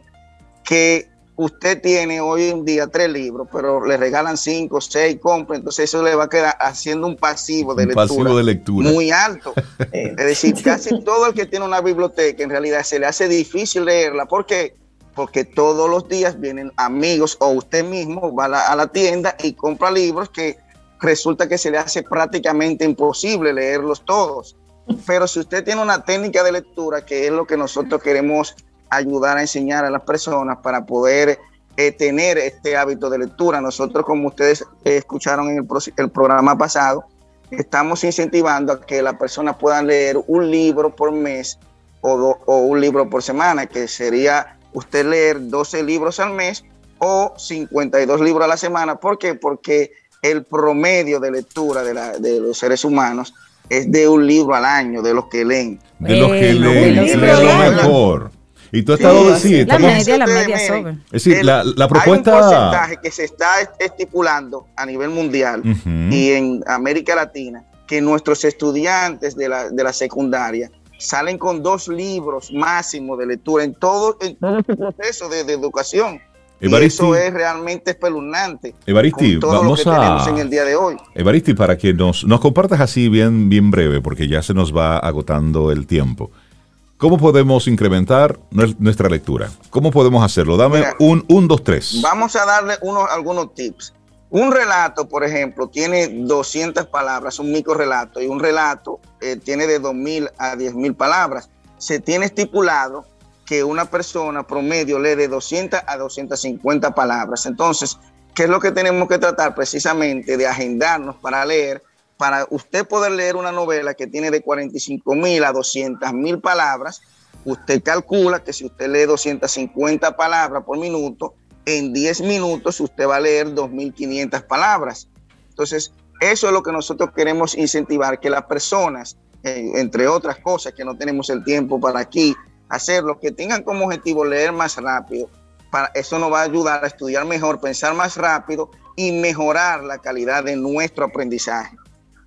S7: que usted tiene hoy en día tres libros, pero le regalan cinco, seis, compra, entonces eso le va a quedar haciendo un pasivo de, lectura, muy alto. es decir, casi todo el que tiene una biblioteca en realidad se le hace difícil leerla. ¿Por qué? Porque todos los días vienen amigos o usted mismo va a la, a la tienda y compra libros que resulta que se le hace prácticamente imposible leerlos todos. Pero si usted tiene una técnica de lectura, que es lo que nosotros queremos ayudar a enseñar a las personas para poder eh, tener este hábito de lectura, nosotros como ustedes escucharon en el, programa pasado, estamos incentivando a que las personas puedan leer un libro por mes o, un libro por semana, que sería usted leer 12 libros al mes o 52 libros a la semana. ¿Por qué? Porque el promedio de lectura de los seres humanos es de un libro al año, de los que leen.
S2: De los que leen, es lo mejor. Y tú has estado sí,
S1: la media, la media sobre.
S2: Es decir, la, la, propuesta.
S7: Hay un porcentaje que se está estipulando a nivel mundial y en América Latina que nuestros estudiantes de la, de la secundaria salen con dos libros máximo de lectura en todo, en todo el proceso de, de educación. Evaristi, eso es realmente espeluznante.
S2: Evaristi, vamos a.
S7: En el día de hoy.
S2: Evaristi, para que nos, nos compartas así bien, bien breve, porque ya se nos va agotando el tiempo. ¿Cómo podemos incrementar nuestra lectura? ¿Cómo podemos hacerlo? Dame un, un, dos, tres.
S7: Vamos a darle unos, algunos tips. Un relato, por ejemplo, tiene 200 palabras, un micro relato, y un relato eh, tiene de 2.000 a 10.000 palabras. Se tiene estipulado que una persona promedio lee de 200 a 250 palabras. Entonces, ¿qué es lo que tenemos que tratar? Precisamente de agendarnos para leer, para usted poder leer una novela que tiene de 45 mil a 200 mil palabras. Usted calcula que si usted lee 250 palabras por minuto, en 10 minutos usted va a leer 2.500 palabras. Entonces, eso es lo que nosotros queremos incentivar, que las personas, eh, entre otras cosas que no tenemos el tiempo para aquí, hacerlo, que tengan como objetivo leer más rápido. Para, eso nos va a ayudar a estudiar mejor, pensar más rápido y mejorar la calidad de nuestro aprendizaje.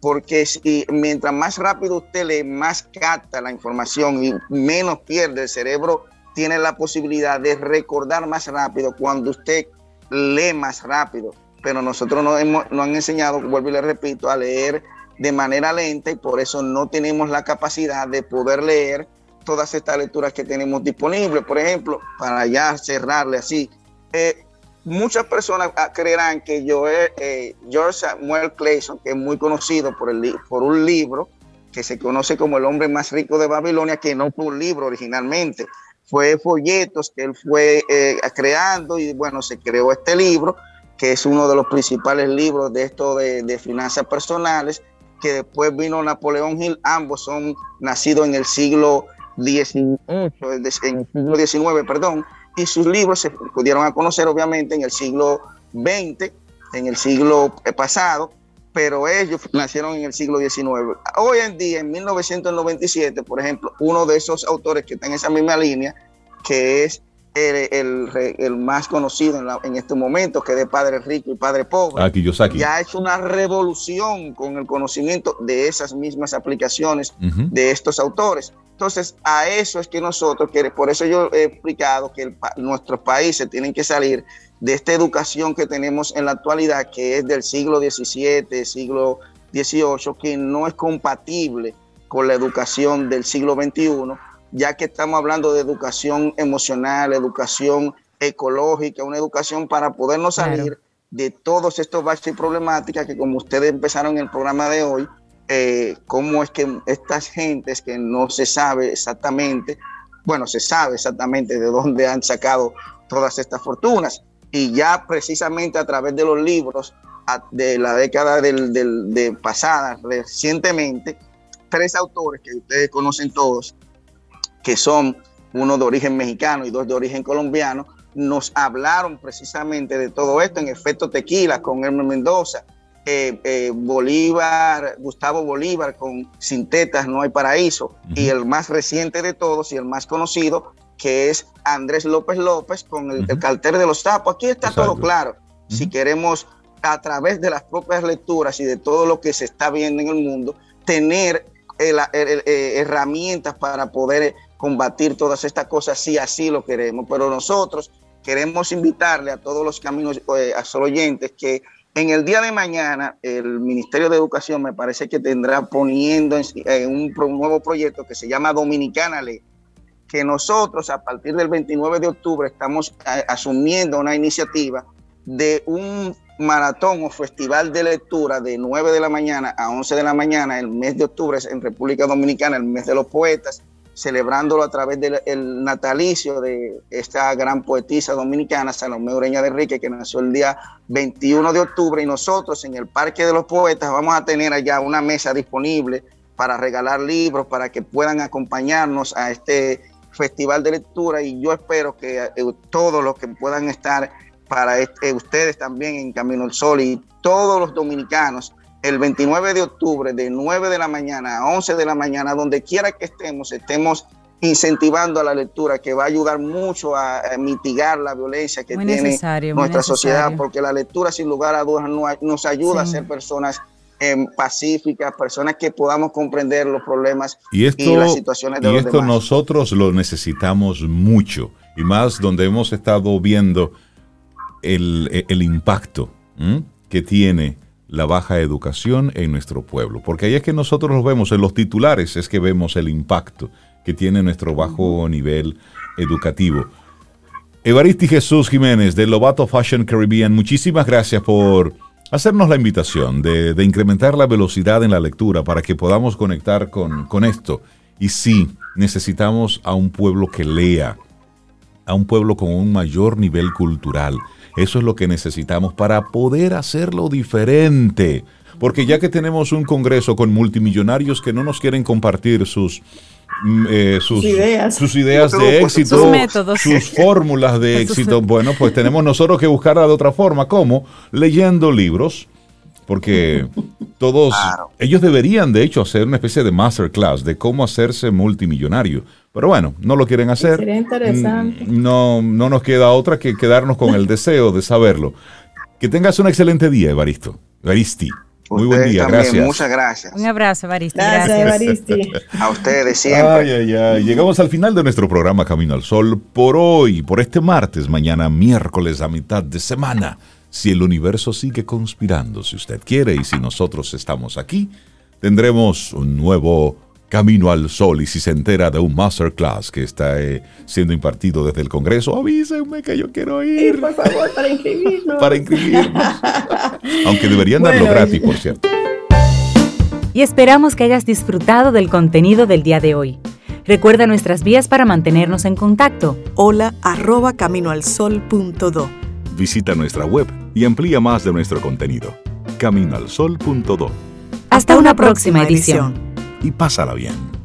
S7: Porque si, mientras más rápido usted lee, más capta la información y menos pierde el cerebro, tiene la posibilidad de recordar más rápido cuando usted lee más rápido. pero nosotros no, hemos, no han enseñado, vuelvo y le repito, a leer de manera lenta y por eso no tenemos la capacidad de poder leer todas estas lecturas que tenemos disponibles. Por ejemplo, para ya cerrarle así, eh, muchas personas ah, creerán que yo, eh, George Samuel Clayson, que es muy conocido por, el, por un libro que se conoce como el hombre más rico de Babilonia, que no fue un libro originalmente, fue folletos que él fue eh, creando y bueno, se creó este libro, que es uno de los principales libros de esto de, de finanzas personales, que después vino Napoleón Hill, ambos son nacidos en el siglo XIX, en el siglo XIX, perdón, y sus libros se pudieron a conocer obviamente en el siglo XX, en el siglo pasado, pero ellos nacieron en el siglo XIX. Hoy en día, en 1997, por ejemplo, uno de esos autores que está en esa misma línea, que es el, el, más conocido en, en, este momento, que es de Padre Rico y Padre Pobre,
S2: ah,
S7: ya ha hecho una revolución con el conocimiento de esas mismas aplicaciones uh -huh. de estos autores. Entonces, a eso es que nosotros, que por eso yo he explicado que el, nuestros países tienen que salir de esta educación que tenemos en la actualidad, que es del siglo XVII, siglo XVIII, que no es compatible con la educación del siglo XXI, ya que estamos hablando de educación emocional, educación ecológica, una educación para podernos salir claro. de todos estos baches y problemáticas que como ustedes empezaron en el programa de hoy, eh, cómo es que estas gentes que no se sabe exactamente, bueno, se sabe exactamente de dónde han sacado todas estas fortunas. Y ya precisamente a través de los libros de la década del, del, de pasada, recientemente, tres autores que ustedes conocen todos, que son uno de origen mexicano y dos de origen colombiano, nos hablaron precisamente de todo esto en efecto tequila con Hermes Mendoza, eh, eh, Bolívar, Gustavo Bolívar con Sin tetas no hay paraíso, uh -huh. y el más reciente de todos y el más conocido, que es Andrés López López con el, uh -huh. el cartel de los sapos. Aquí está Exacto. todo claro. Uh -huh. Si queremos, a través de las propias lecturas y de todo lo que se está viendo en el mundo, tener el, el, herramientas para poder combatir todas estas cosas si así lo queremos. Pero nosotros queremos invitarle a todos los caminos, eh, a los oyentes, que en el día de mañana, el Ministerio de Educación me parece que tendrá poniendo en, un, un, nuevo proyecto que se llama Dominicana Ley, que nosotros a partir del 29 de octubre estamos asumiendo una iniciativa de un maratón o festival de lectura de 9 de la mañana a 11 de la mañana, el mes de octubre en República Dominicana, el mes de los poetas, celebrándolo a través del natalicio de esta gran poetisa dominicana, Salomé Ureña de Enrique, que nació el día 21 de octubre, y nosotros en el Parque de los Poetas vamos a tener allá una mesa disponible para regalar libros, para que puedan acompañarnos a este festival de lectura, y yo espero que eh, todos los que puedan estar para este, ustedes también en Camino al Sol y todos los dominicanos el 29 de octubre de 9 de la mañana a 11 de la mañana, donde quiera que estemos, estemos incentivando a la lectura, que va a ayudar mucho a, a mitigar la violencia que
S1: muy
S7: tiene nuestra sociedad, porque la lectura sin lugar a dudas nos ayuda sí. a ser personas eh, pacíficas, personas que podamos comprender los problemas
S2: y, esto, y las situaciones de y los esto demás. nosotros lo necesitamos mucho, y más donde hemos estado viendo el, el impacto ¿m? que tiene la baja educación en nuestro pueblo. Porque ahí es que nosotros lo vemos, en los titulares es que vemos el impacto que tiene nuestro bajo nivel educativo. Evaristi Jesús Jiménez de Lobato Fashion Caribbean, muchísimas gracias por hacernos la invitación de, de, incrementar la velocidad en la lectura para que podamos conectar con, con esto. Y sí, necesitamos a un pueblo que lea, a un pueblo con un mayor nivel cultural eso es lo que necesitamos para poder hacerlo diferente. Porque ya que tenemos un Congreso con multimillonarios que no nos quieren compartir sus, mm, eh, sus, ideas, sus ideas de éxito, sus, métodos. sus fórmulas de éxito, bueno, pues tenemos nosotros que buscarla de otra forma. ¿Cómo? Leyendo libros. Porque todos, claro. ellos deberían de hecho hacer una especie de masterclass de cómo hacerse multimillonario. Pero bueno, no lo quieren hacer.
S3: Sería interesante.
S2: No, no nos queda otra que quedarnos con el deseo de saberlo. Que tengas un excelente día, Evaristo. Evaristi. Muy ustedes buen día, también, gracias.
S7: Muchas gracias.
S1: Un abrazo, Evaristi.
S3: Gracias, gracias. Evaristi.
S7: A ustedes siempre.
S2: Ay, ay, ay. Llegamos al final de nuestro programa Camino al Sol por hoy, por este martes, mañana miércoles a mitad de semana. Si el universo sigue conspirando, si usted quiere, y si nosotros estamos aquí, tendremos un nuevo Camino al Sol y si se entera de un masterclass que está eh, siendo impartido desde el Congreso, avísenme que yo quiero ir.
S8: por favor, para inscribirnos.
S2: para inscribirnos. Aunque deberían darlo
S8: Bueno,
S2: gratis, por cierto.
S9: Y esperamos que hayas disfrutado del contenido del día de hoy. Recuerda nuestras vías para mantenernos en contacto.
S3: Hola arroba caminoalsol.do.
S2: Visita nuestra web y amplía más de nuestro contenido. Caminoalsol.do
S9: Hasta una próxima edición.
S2: y pásala bien.